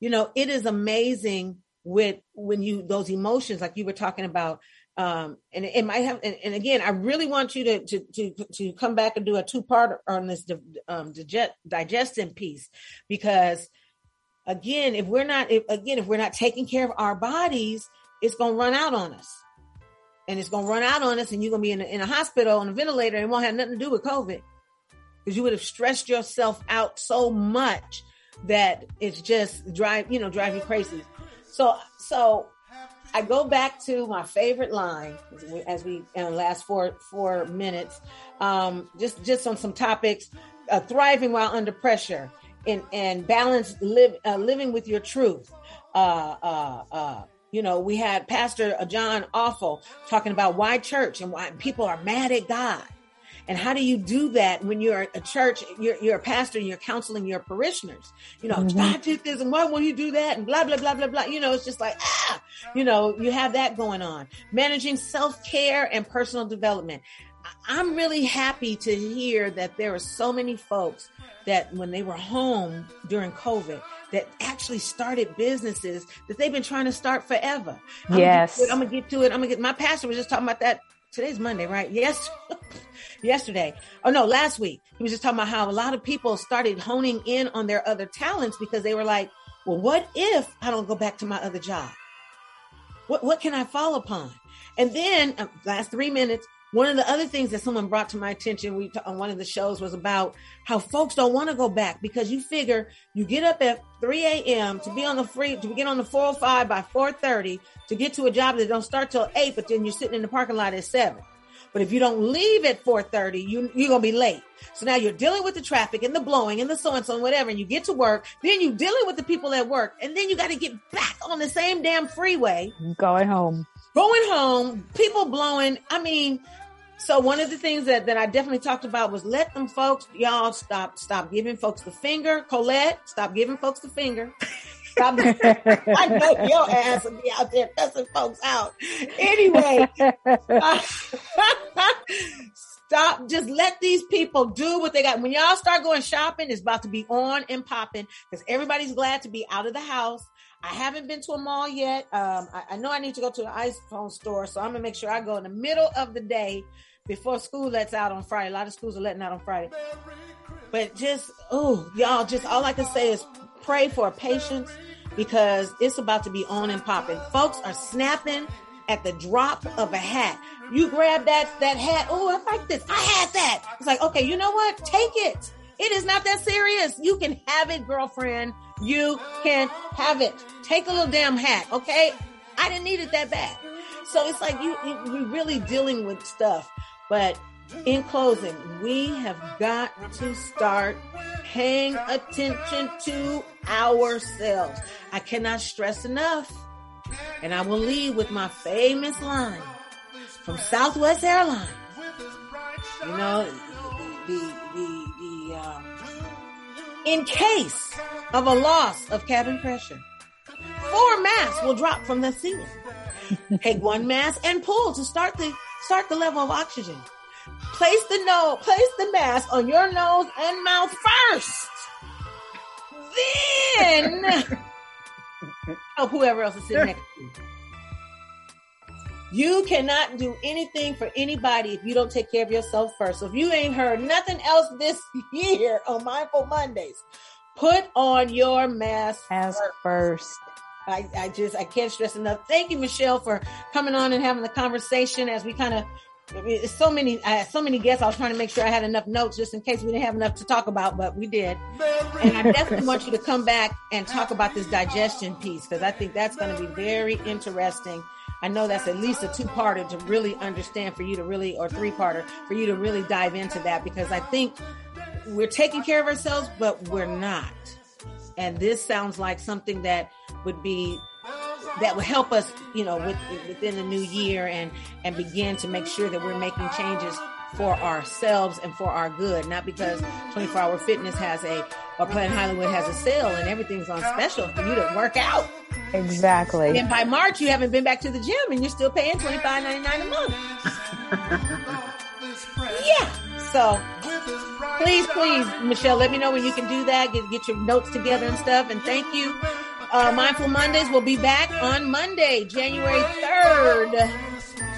you know, it is amazing with when you those emotions like you were talking about um and it might have and, and again i really want you to to to to come back and do a two part on this um digest, digesting piece because again, if we're not, if, again, if we're not taking care of our bodies, it's going to run out on us. And it's going to run out on us, and you're going to be in a, in a hospital on a ventilator and won't have nothing to do with COVID because you would have stressed yourself out so much that it's just drive, you know, drive you crazy. So, so I go back to my favorite line as we in the last four four minutes, um, just just on some topics, uh, thriving while under pressure, and and balance live uh, living with your truth. Uh, uh, uh, you know, we had Pastor John Awful talking about why church and why people are mad at God. And how do you do that when you're a church, you're, you're a pastor, and you're counseling your parishioners? You know, mm-hmm. Did this, and why won't you do that? And blah, blah, blah, blah, blah. You know, it's just like, ah, you know, you have that going on. Managing self care and personal development. I'm really happy to hear that there are so many folks that when they were home during COVID, that actually started businesses that they've been trying to start forever. I'm yes. Gonna I'm gonna get to it. I'm gonna get my pastor was just talking about that. Today's Monday, right? Yes. yesterday. Oh no, last week. He was just talking about how a lot of people started honing in on their other talents because they were like, well, what if I don't go back to my other job? What what can I fall upon? And then uh, last three minutes, one of the other things that someone brought to my attention we on one of the shows was about how folks don't want to go back because you figure you get up at 3 a.m. to be on the free to get on the 405 by 4:30 to get to a job that don't start till 8, but then you're sitting in the parking lot at 7. But if you don't leave at 4:30, you you're gonna be late. So now you're dealing with the traffic and the blowing and the so and so and whatever, and you get to work. Then you're dealing with the people at work, and then you got to get back on the same damn freeway. Going home. Going home. People blowing. I mean, so one of the things that, that I definitely talked about was let them folks, y'all stop, stop giving folks the finger. Colette, stop giving folks the finger. I know your ass will be out there cussing folks out. Anyway, stop. Just let these people do what they got. When y'all start going shopping, it's about to be on and popping because everybody's glad to be out of the house. I haven't been to a mall yet. Um, I, I, know I need to go to an iPhone store, so I'm gonna make sure I go in the middle of the day before school lets out on Friday. A lot of schools are letting out on Friday. But just, oh, y'all, just all I can say is pray for patience because it's about to be on and popping. Folks are snapping at the drop of a hat. You grab that that hat. Oh, I like this. I had that. It's like, okay, you know what? Take it. It is not that serious. You can have it, girlfriend. You can have it. Take a little damn hat, okay? I didn't need it that bad. So it's like you, you we're really dealing with stuff. But in closing, we have got to start paying attention to ourselves. I cannot stress enough. And I will leave with my famous line from Southwest Airlines. You know, the, the, the, uh, in case of a loss of cabin pressure, four masks will drop from the ceiling. Take one mask and pull to start the start the level of oxygen. Place the nose, place the mask on your nose and mouth first. Then help oh, whoever else is sitting next to you. You cannot do anything for anybody if you don't take care of yourself first. So if you ain't heard nothing else this year on Mindful Mondays, put on your mask, mask first. first. I, I just I can't stress enough. Thank you, Michelle, for coming on and having the conversation as we kind of so many I had so many guests. I was trying to make sure I had enough notes just in case we didn't have enough to talk about, but we did. And I definitely want you to come back and talk about this digestion piece because I think that's going to be very interesting. I know that's at least a two-parter to really understand for you to really, or three-parter for you to really dive into that because I think we're taking care of ourselves, but we're not. And this sounds like something that would be that will help us, you know, with, within the new year and and begin to make sure that we're making changes for ourselves and for our good, not because 24 Hour Fitness has a or Planet Hollywood has a sale and everything's on special for you to work out. Exactly. And by March, you haven't been back to the gym and you're still paying twenty five ninety nine a month. yeah. So please, please, Michelle, let me know when you can do that. Get get your notes together and stuff. And thank you uh, Mindful Mondays will be back on Monday, January 3rd.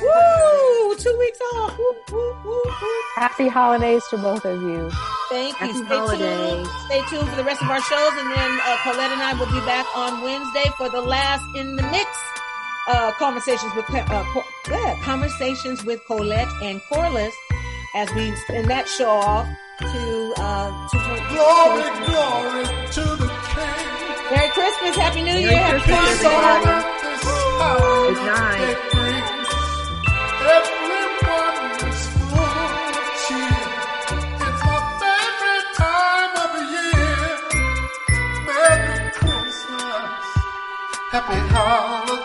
Woo! Two weeks off. Whoop, whoop, whoop, whoop. Happy holidays to both of you. Thank you. Happy Stay holidays. tuned. Stay tuned for the rest of our shows, and then uh, Colette and I will be back on Wednesday for the last in the mix uh, conversations with uh, Co- yeah, conversations with Colette and Corliss as we send that show off to uh, to Glory, glory to the King. Merry Christmas, Happy New Year, Merry Happy Christmas, Kwanzaa. everybody. This holiday Good night. brings everyone